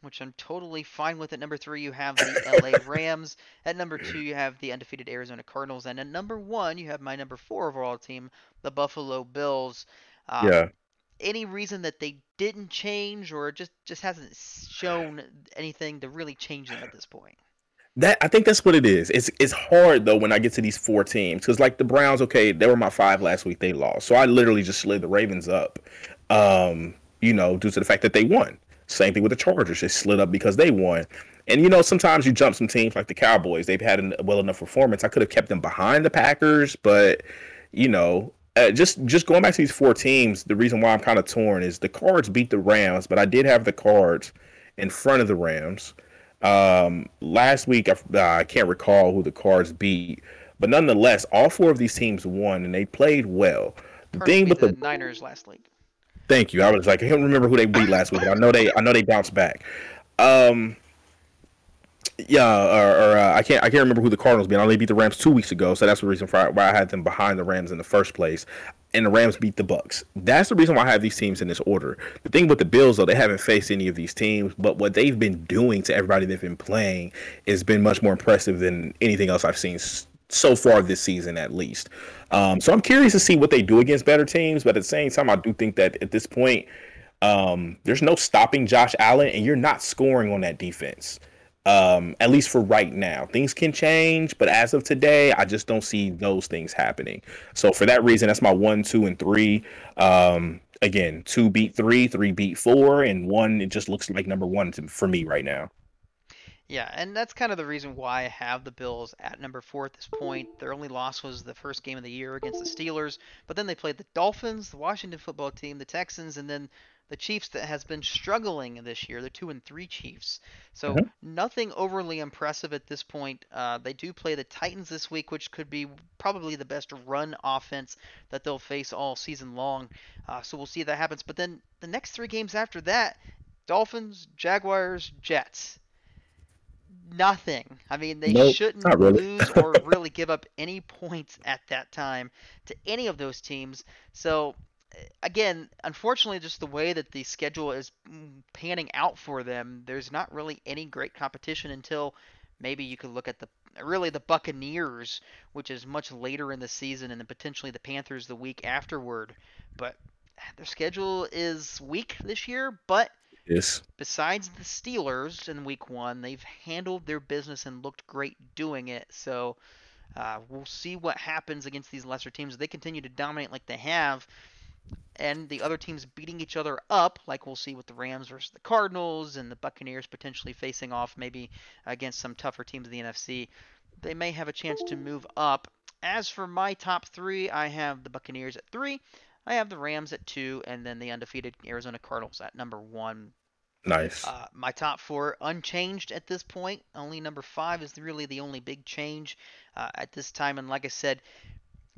which I'm totally fine with. At number three, you have the LA Rams. At number two, you have the undefeated Arizona Cardinals. And at number one, you have my number four overall team, the Buffalo Bills. Um, yeah. Any reason that they didn't change, or just just hasn't shown anything to really change them at this point? That I think that's what it is. It's it's hard though when I get to these four teams because like the Browns, okay, they were my five last week. They lost, so I literally just slid the Ravens up. Um, you know, due to the fact that they won. Same thing with the Chargers; they slid up because they won. And you know, sometimes you jump some teams like the Cowboys. They've had a well enough performance. I could have kept them behind the Packers, but you know, uh, just just going back to these four teams, the reason why I'm kind of torn is the Cards beat the Rams, but I did have the Cards in front of the Rams. Um, last week, I, uh, I can't recall who the Cards beat, but nonetheless, all four of these teams won and they played well. The thing with the, the Niners last week. Thank you. I was like, I can't remember who they beat last week. I know they, I know they bounced back. Um, yeah, or, or uh, I can't I can't remember who the Cardinals beat. I only beat the Rams two weeks ago, so that's the reason why I had them behind the Rams in the first place. And the Rams beat the Bucs. That's the reason why I have these teams in this order. The thing with the Bills, though, they haven't faced any of these teams, but what they've been doing to everybody they've been playing has been much more impressive than anything else I've seen so far this season, at least. Um, so I'm curious to see what they do against better teams, but at the same time, I do think that at this point, um, there's no stopping Josh Allen, and you're not scoring on that defense um, at least for right now. Things can change, but as of today, I just don't see those things happening. So for that reason, that's my one, two, and three. Um, again, two beat three, three beat four, and one it just looks like number one to, for me right now. Yeah, and that's kind of the reason why I have the Bills at number four at this point. Their only loss was the first game of the year against the Steelers, but then they played the Dolphins, the Washington football team, the Texans, and then the Chiefs that has been struggling this year. They're two and three Chiefs, so mm-hmm. nothing overly impressive at this point. Uh, they do play the Titans this week, which could be probably the best run offense that they'll face all season long. Uh, so we'll see if that happens. But then the next three games after that, Dolphins, Jaguars, Jets. Nothing. I mean, they nope, shouldn't really. lose or really give up any points at that time to any of those teams. So again, unfortunately, just the way that the schedule is panning out for them, there's not really any great competition until maybe you could look at the really the Buccaneers, which is much later in the season, and then potentially the Panthers the week afterward. But their schedule is weak this year, but Yes. besides the Steelers in week one, they've handled their business and looked great doing it. So uh, we'll see what happens against these lesser teams. If they continue to dominate like they have, and the other teams beating each other up, like we'll see with the Rams versus the Cardinals and the Buccaneers potentially facing off maybe against some tougher teams in the NFC, they may have a chance to move up. As for my top three, I have the Buccaneers at three, I have the Rams at two, and then the undefeated Arizona Cardinals at number one. Nice. Uh, my top four unchanged at this point. Only number five is really the only big change uh, at this time. And like I said,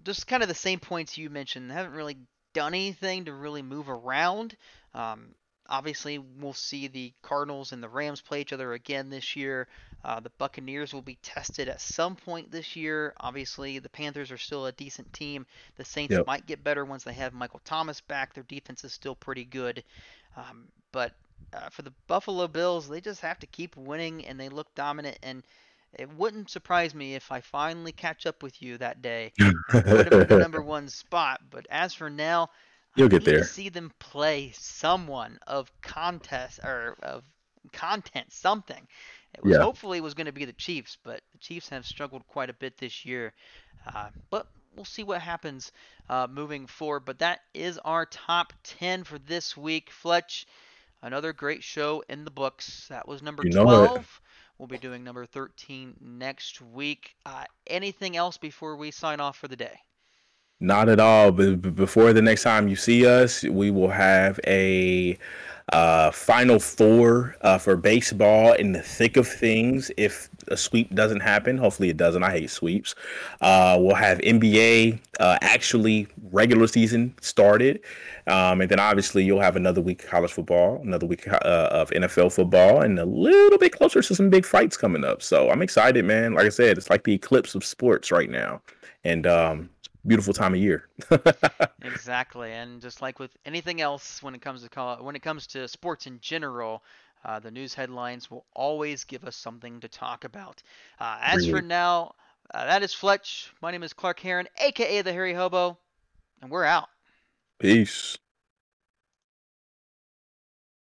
just kind of the same points you mentioned. Haven't really done anything to really move around. Um, obviously, we'll see the Cardinals and the Rams play each other again this year. Uh, the Buccaneers will be tested at some point this year. Obviously, the Panthers are still a decent team. The Saints Yep. might get better once they have Michael Thomas back. Their defense is still pretty good. Um, but uh, for the Buffalo Bills, they just have to keep winning and they look dominant. And it wouldn't surprise me if I finally catch up with you that day put them in the number one spot. But as for now, You'll I get there. see them play someone of contest or of content, something. It was Yeah. hopefully it was going to be the Chiefs, but the Chiefs have struggled quite a bit this year. Uh, but we'll see what happens uh, moving forward. But that is our top 10 for this week. Fletch, another great show in the books. That was number You know it. 12. We'll be doing number 13 next week. Uh, anything else before we sign off for the day? Not at all. But before the next time you see us, we will have a uh, final four uh, for baseball in the thick of things. If a sweep doesn't happen, hopefully it doesn't. I hate sweeps. Uh, we'll have NBA uh, actually regular season started, um, and then obviously you'll have another week of college football, another week uh, of NFL football, and a little bit closer to some big fights coming up. So I'm excited, man. Like I said, it's like the eclipse of sports right now, and um, beautiful time of year. Exactly, and just like with anything else, when it comes to call, when it comes to sports in general, uh, the news headlines will always give us something to talk about. Uh, as for now, uh, that is Fletch. My name is Clark Heron, aka the Harry Hobo, and we're out. Peace.